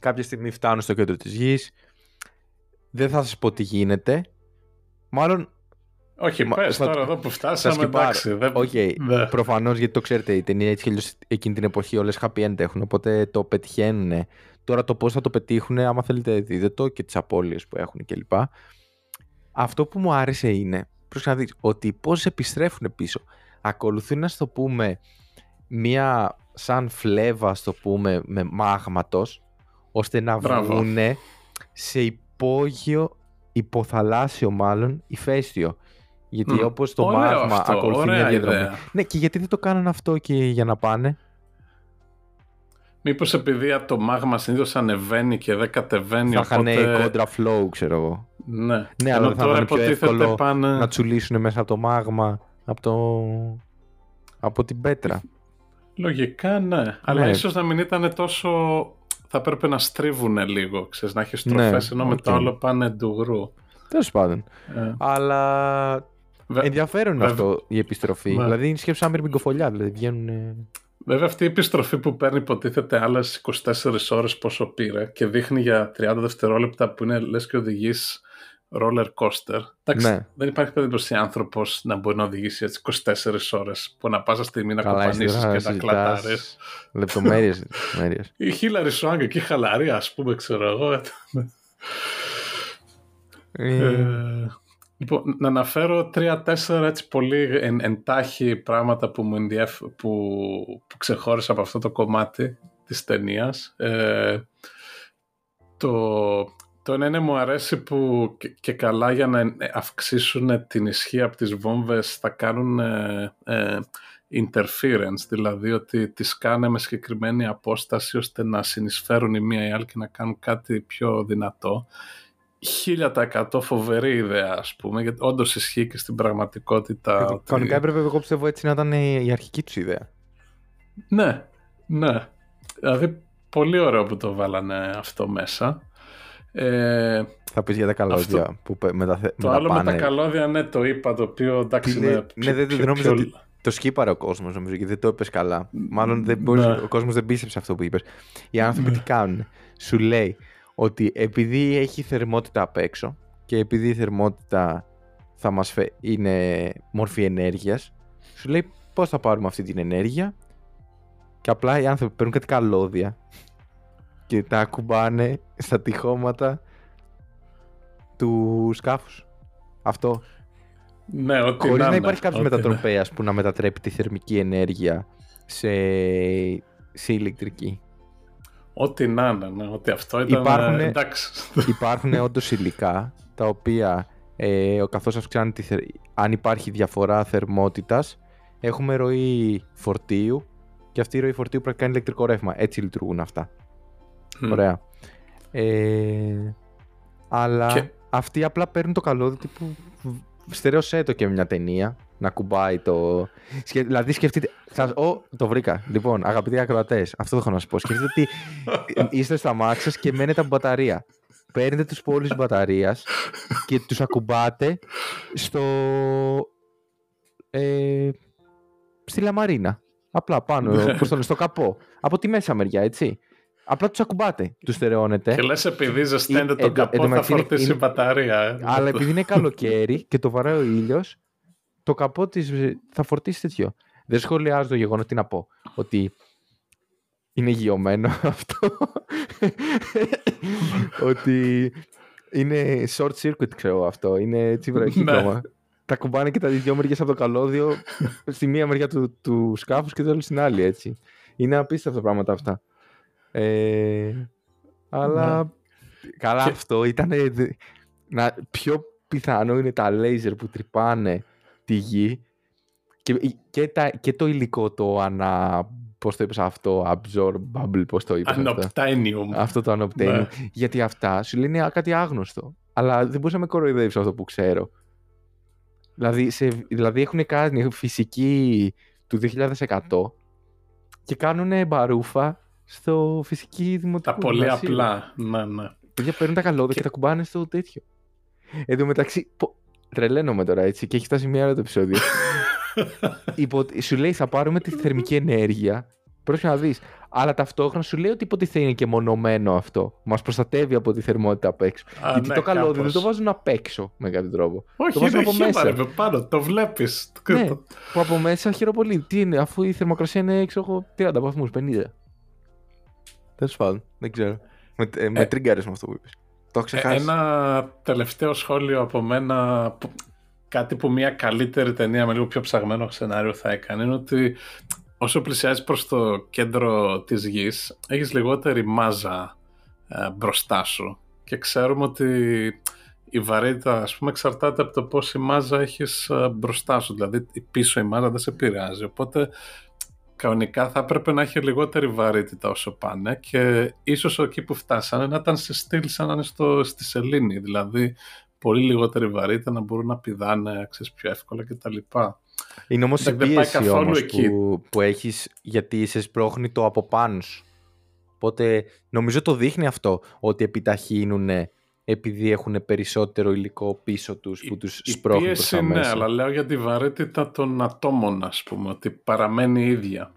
Κάποια στιγμή φτάνουν στο κέντρο της γης. Δεν θα σας πω τι γίνεται. Μάλλον, Όχι, Μα- πες θα- τώρα εδώ που φτάσαμε, σκιπάρω. εντάξει. Δεν... οκ, Ναι. προφανώς γιατί το ξέρετε, η ταινία έτσι κι αλλιώς εκείνη την εποχή όλες happy end έχουν, οπότε το πετυχαίνουν. Τώρα το πώς θα το πετύχουν, άμα θέλετε δείτε το και τις απώλειες που έχουν κλπ. Αυτό που μου άρεσε είναι, πρόσεχε να δεις, ότι πώς επιστρέφουν πίσω. Ακολουθούν, να το πούμε, μία σαν φλέβα, στο πούμε, με μάγματος, ώστε να Μπράβο. βγούνε σε υπόγειο, υποθαλάσσιο μάλλον, ηφαίστειο. Γιατί Μμ. όπως το Ωραίο μάγμα αυτό, ακολουθεί ωραία μια διαδρομή. ιδέα. Ναι, και γιατί δεν το κάνουν αυτό και για να πάνε; Μήπως επειδή από το μάγμα συνήθως ανεβαίνει και δεν κατεβαίνει, θα είχαν οπότε... κόντρα flow, ξέρω εγώ. Ναι, Ναι, Ενώ αλλά δεν θα τώρα ήταν πιο υποτίθεται εύκολο πάνε... να τσουλήσουν μέσα από το μάγμα, από, το... από την πέτρα. Λογικά ναι, αλλά Ναι. ίσως να μην ήταν τόσο... Θα έπρεπε να στρίβουν λίγο, ξέρεις, να έχεις Ναι, στροφές, ενώ με το οκ. άλλο πάνε ντουγρού. Τέλος πάντων. Ε, Αλλά βε- ενδιαφέρον είναι βέβαια. αυτό η επιστροφή. Ναι. Δηλαδή είναι σκέψη σαν μυρμηγκοφολιά. Δηλαδή βγαίνουν. Βέβαια αυτή η επιστροφή που παίρνει υποτίθεται άλλες 24 ώρες πόσο πήρε και δείχνει για 30 δευτερόλεπτα που είναι λες και οδηγείς roller coaster. Εντάξει, Ναι. δεν υπάρχει περίπτωση άνθρωπος να μπορεί να οδηγήσει έτσι 24 ώρες που να πάσα στιγμή να κοπανίσεις και να κλατάρεις. Λεπτομέρειες. λεπτομέρειες. Η Χίλαρη Σουάγκ εκεί χαλαρή ας πούμε ξέρω εγώ. Ε, Ε, λοιπόν, να αναφέρω τρία-τέσσερα έτσι πολύ εν, εντάχει πράγματα που μου ενδιέφ, που, που ξεχώρισα από αυτό το κομμάτι της ταινίας. Ε, το, το ένα είναι μου αρέσει που και, και καλά για να αυξήσουν την ισχύ από τις βόμβες θα κάνουν ε, ε, interference, δηλαδή ότι τις κάνε με συγκεκριμένη απόσταση ώστε να συνεισφέρουν η μία ή άλλη και να κάνουν κάτι πιο δυνατό. 1000% φοβερή ιδέα, ας πούμε, γιατί όντως ισχύει και στην πραγματικότητα. ότι- Κανονικά έπρεπε, εγώ πιστεύω έτσι να ήταν η αρχική τους ιδέα. Ναι, ναι. Δηλαδή, πολύ ωραίο που το βάλανε αυτό μέσα. Ε, Θα πεις για τα καλώδια που πε- μεταθε... το άλλο με τα μεταπάνε. καλώδια, ναι, το είπα, το οποίο εντάξει Τι λέει- είναι ναι, πιο- δεν- πιο- δεν νόμιζα πιο- ότι- Το σκύπαρε ο κόσμος, νομίζω, και δεν το είπες καλά. Μάλλον δεν μπορείς, Ναι. ο κόσμος δεν πίστεψε αυτό που είπες. Οι άνθρωποι τι κάνουν; Σου λέει ότι επειδή έχει θερμότητα απ' έξω και επειδή η θερμότητα θα μας φε... είναι μόρφη ενέργειας, σου λέει πώς θα πάρουμε αυτή την ενέργεια και απλά οι άνθρωποι παίρνουν κάτι καλώδια και τα ακουμπάνε στα τυχώματα του σκάφους. Αυτό. Ναι, ότι Χωρίς να είναι, υπάρχει κάποιος ότι μετατροπέας που να μετατρέπει τη θερμική ενέργεια σε, σε ηλεκτρική. Ό,τι να είναι, ναι, ότι αυτό ήταν. Υπάρχουνε- ε, Εντάξει. Υπάρχουν όντως υλικά τα οποία ε, καθώς αυξάνει τη θε- αν υπάρχει διαφορά θερμότητας έχουμε ροή φορτίου και αυτή η ροή φορτίου πρέπει να κάνει ηλεκτρικό ρεύμα. Έτσι λειτουργούν αυτά. Μμ. Ωραία. Ε, αλλά Και- αυτοί απλά παίρνουν το καλώδι τύπου στερεώσέ το και μια ταινία να κουμπάει το. Σκε... Δηλαδή σκεφτείτε. Θα... Ο, το βρήκα. Λοιπόν, αγαπητοί ακροατές, αυτό το έχω να σας πω. Σκεφτείτε ότι είστε στα μάξα και μένετε από μπαταρία. Παίρνετε τους πόλου μπαταρίας και τους ακουμπάτε στο. Ε, στη λαμαρίνα. Απλά πάνω, Ναι. πώς το λένε, στο καπό. Από τη μέσα μεριά, έτσι. Απλά τους ακουμπάτε, τους στερεώνετε. Και λες, επειδή ζεσταίνεται Ε, το εν- καπό, θα εντωμεταξύ είναι- φορτίσει είναι- μπαταρία. ε. Αλλά επειδή είναι καλοκαίρι και το βαράει ο ήλιος, το καπό της θα φορτίσει τέτοιο. Δεν σχολιάζω το γεγονός τι να πω. Ότι είναι γειωμένο αυτό. ότι είναι short circuit, ξέρω αυτό. Είναι έτσι Ναι. βραχύτρωμα. τα κουμπάνε και τα δυο μεριέ από το καλώδιο στη μία μεριά του, του σκάφους και το άλλο στην άλλη, έτσι. Είναι απίστευτα πράγματα αυτά. Ε, αλλά ναι. καλά αυτό ήταν να, πιο πιθανό είναι τα λέιζερ που τρυπάνε τη γη και, και, τα, και το υλικό το ανα... Πώς το είπες αυτό, absorbable, πώς το είπες Anoptinium. Αυτό, το anoptinium. Ναι. Γιατί αυτά σου λένε κάτι άγνωστο. Αλλά δεν μπορούσα να με κοροϊδεύσει αυτό που ξέρω. Δηλαδή, σε, δηλαδή έχουν κάνει φυσική του 2100 και κάνουν μπαρούφα στο φυσική δημοτική. Τα πολύ απλά. Ναι, ναι. Παιδιά παίρνουν τα καλώδια και... και τα κουμπάνε στο τέτοιο. Εν τω μεταξύ, πο... τρελαίνομαι τώρα έτσι και έχει φτάσει μια ώρα το επεισόδιο. Υπο... Σου λέει θα πάρουμε τη θερμική ενέργεια. Πρόσεχε να δεις. Αλλά ταυτόχρονα σου λέει ότι υποτίθεται είναι και μονομένο αυτό. Μας προστατεύει από τη θερμότητα απ' έξω. Α, Γιατί ναι, το καλώδιο κάπως. δεν το βάζουν απ' έξω με κάποιο τρόπο. Όχι, το βάζουν από μέσα. Ρε, πάνω, το βλέπεις. Ναι, που από μέσα χειροπολί. Τι είναι, αφού η θερμοκρασία είναι έξω 30 βαθμούς, 50. Τέλος πάντων, δεν ξέρω. Με, ε, με ε, με αυτό που είπες. Το ξεχάσεις. Ένα τελευταίο σχόλιο από μένα. Κάτι που μια καλύτερη ταινία με λίγο πιο ψαγμένο σενάριο θα έκανε είναι ότι όσο πλησιάζει προς το κέντρο της γης έχεις λιγότερη μάζα ε, μπροστά σου και ξέρουμε ότι η βαρύτητα ας πούμε εξαρτάται από το πόση μάζα έχεις ε, μπροστά σου δηλαδή η πίσω η μάζα δεν σε επηρεάζει οπότε κανονικά θα έπρεπε να έχει λιγότερη βαρύτητα όσο πάνε και ίσως εκεί που φτάσανε να ήταν σε στυλ σαν να είναι στο, στη σελήνη, δηλαδή πολύ λιγότερη βαρύτητα να μπορούν να πηδάνε ξέρεις, πιο εύκολα κτλ. Είναι όμως η πίεση όμως που, που έχεις γιατί σε σπρώχνει το από πάνω σου. Οπότε νομίζω το δείχνει αυτό ότι επιταχύνουν επειδή έχουν περισσότερο υλικό πίσω τους που τους σπρώχνουν προς τα μέσα. Ναι, αλλά λέω για τη βαρύτητα των ατόμων ας πούμε, ότι παραμένει ίδια.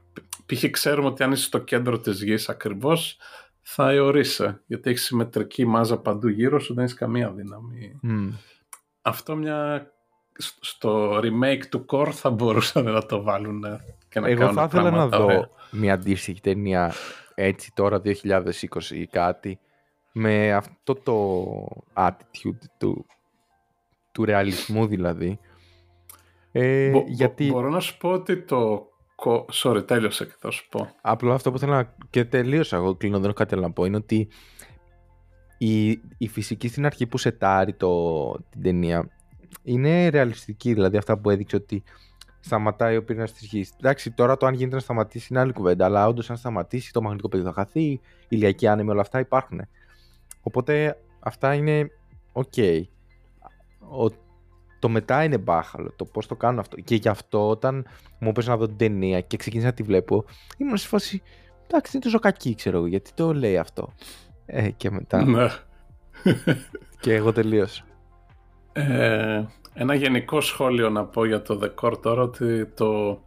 Π.χ. ξέρουμε ότι αν είσαι στο κέντρο της γης ακριβώς θα αιωρείσαι, γιατί έχεις συμμετρική μάζα παντού γύρω σου, δεν έχεις καμία δύναμη. Αυτό μια στο remake του Core θα μπορούσαν να το βάλουν και να Εγώ θα ήθελα να δω μια αντίστοιχη ταινία έτσι τώρα 2020 ή κάτι με αυτό το attitude του, του ρεαλισμού δηλαδή. Ε, γιατί... Μπορώ να σου πω ότι το... Sorry, τέλειωσα και θα σου πω. Απλά αυτό που θέλω να... και τελείωσα εγώ κλείνω, δεν έχω κάτι να πω, είναι ότι η, η φυσική στην αρχή που σετάρει το, την ταινία είναι ρεαλιστική, δηλαδή αυτά που έδειξε ότι σταματάει ο πυρήνας της γης. Εντάξει, τώρα το αν γίνεται να σταματήσει είναι άλλη κουβέντα, αλλά όντως αν σταματήσει το μαγνητικό πεδίο θα χαθεί, η ηλιακοί άνεμοι, όλα αυτά υπάρχουν. Οπότε αυτά είναι οκ. Το μετά είναι μπάχαλο, το πώς το κάνουν αυτό. Και γι' αυτό όταν μου έπαιζε να δω την ταινία και ξεκίνησα να τη βλέπω, ήμουν σε φάση. Εντάξει, είναι τόσο κακή, ξέρω εγώ, γιατί το λέει αυτό. Ε, και μετά. Ναι. και εγώ τελείωσα. Ε, ένα γενικό σχόλιο να πω για το The Core τώρα ότι το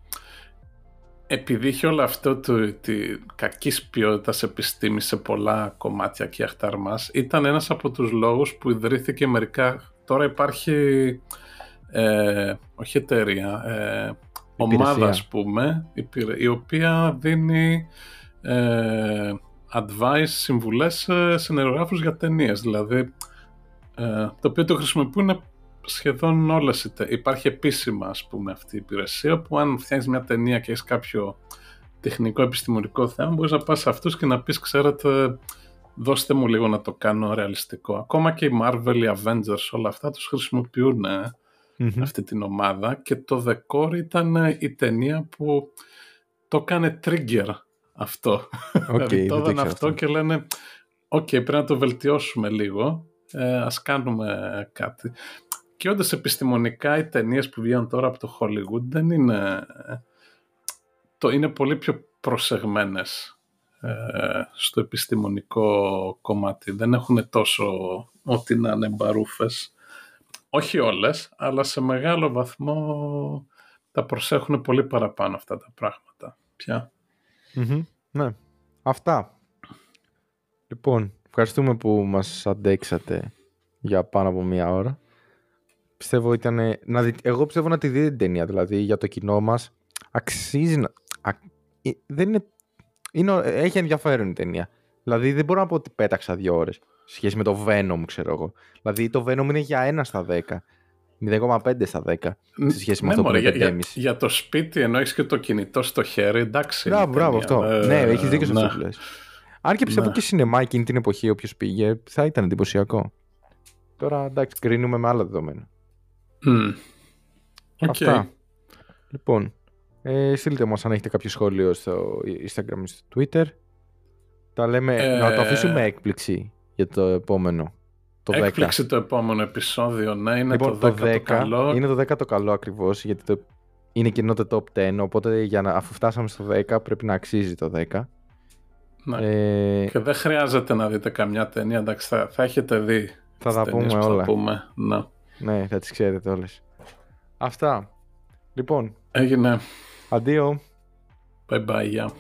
επειδή είχε όλο αυτό το, τη κακής ποιότητας επιστήμη σε πολλά κομμάτια και αχταρμάς ήταν ένας από τους λόγους που ιδρύθηκε μερικά τώρα υπάρχει ε, όχι εταιρεία ε, ομάδα ας πούμε η οποία δίνει ε, advice, συμβουλές σε συνεργογράφους για ταινίες. Δηλαδή ε, το οποίο το χρησιμοποιούν σχεδόν όλες υπάρχει επίσημα ας πούμε αυτή η υπηρεσία που αν φτιάχνεις μια ταινία και έχεις κάποιο τεχνικό επιστημονικό θέμα μπορείς να πας σε αυτούς και να πεις ξέρετε δώστε μου λίγο να το κάνω ρεαλιστικό ακόμα και οι Marvel, οι Avengers όλα αυτά τους χρησιμοποιούν αυτή την ομάδα και το The Core ήταν η ταινία που το έκανε trigger αυτό. Okay, το είδαν αυτό. και λένε οκ πρέπει να το βελτιώσουμε λίγο ε, ας κάνουμε κάτι. Και όντως επιστημονικά οι ταινίες που βγαίνουν τώρα από το Hollywood δεν είναι... Το είναι πολύ πιο προσεγμένες ε, στο επιστημονικό κομμάτι. Δεν έχουν τόσο ό,τι να είναι μπαρούφες. Όχι όλες, αλλά σε μεγάλο βαθμό τα προσέχουν πολύ παραπάνω αυτά τα πράγματα. Πια. ναι. Αυτά. Λοιπόν, Ευχαριστούμε που μας αντέξατε για πάνω από μία ώρα. Πιστεύω ήταν... Να δει... Εγώ πιστεύω να τη δείτε την ταινία, δηλαδή για το κοινό μας. Αξίζει να... Ε, δεν είναι... είναι... Έχει ενδιαφέρον η ταινία. Δηλαδή δεν μπορώ να πω ότι πέταξα δύο ώρες σχέση με το Venom, ξέρω εγώ. Δηλαδή το Venom είναι για ένα στα δέκα. 0,5 στα 10 σε σχέση με ναι, αυτό που μωρέ, είναι για, 5,5. για, για το σπίτι ενώ έχει και το κινητό στο χέρι, εντάξει. Μπράβο, είναι μπράβο ταινία. αυτό. Ε, ναι, έχεις δίκιο σε ναι. αυτό που λες. Αν και πιστεύω Ναι. και σινεμά εκείνη την εποχή, όποιος πήγε, θα ήταν εντυπωσιακό. Τώρα εντάξει, κρίνουμε με άλλα δεδομένα. Μμ. Οκ. Αυτά. Λοιπόν, ε, στείλτε μας αν έχετε κάποιο σχόλιο στο Instagram ή στο Twitter. Τα λέμε, Ε, να το αφήσουμε έκπληξη για το επόμενο. Το 10. Έκπληξη το επόμενο επεισόδιο, ναι, είναι λοιπόν, το 10 το, καλό. είναι το 10 το καλό ακριβώς, γιατί το, είναι και ενώ το top 10, οπότε για να, αφού φτάσαμε στο 10 πρέπει να αξίζει το 10. Ναι. Ε, Και δεν χρειάζεται να δείτε καμιά ταινία, εντάξει, θα, θα έχετε δει θα τις τα ταινίες πούμε που όλα. Θα πούμε. Ναι. Ναι, θα τις ξέρετε όλες. Αυτά. Λοιπόν, Έγινε. αντίο. Bye bye, yeah.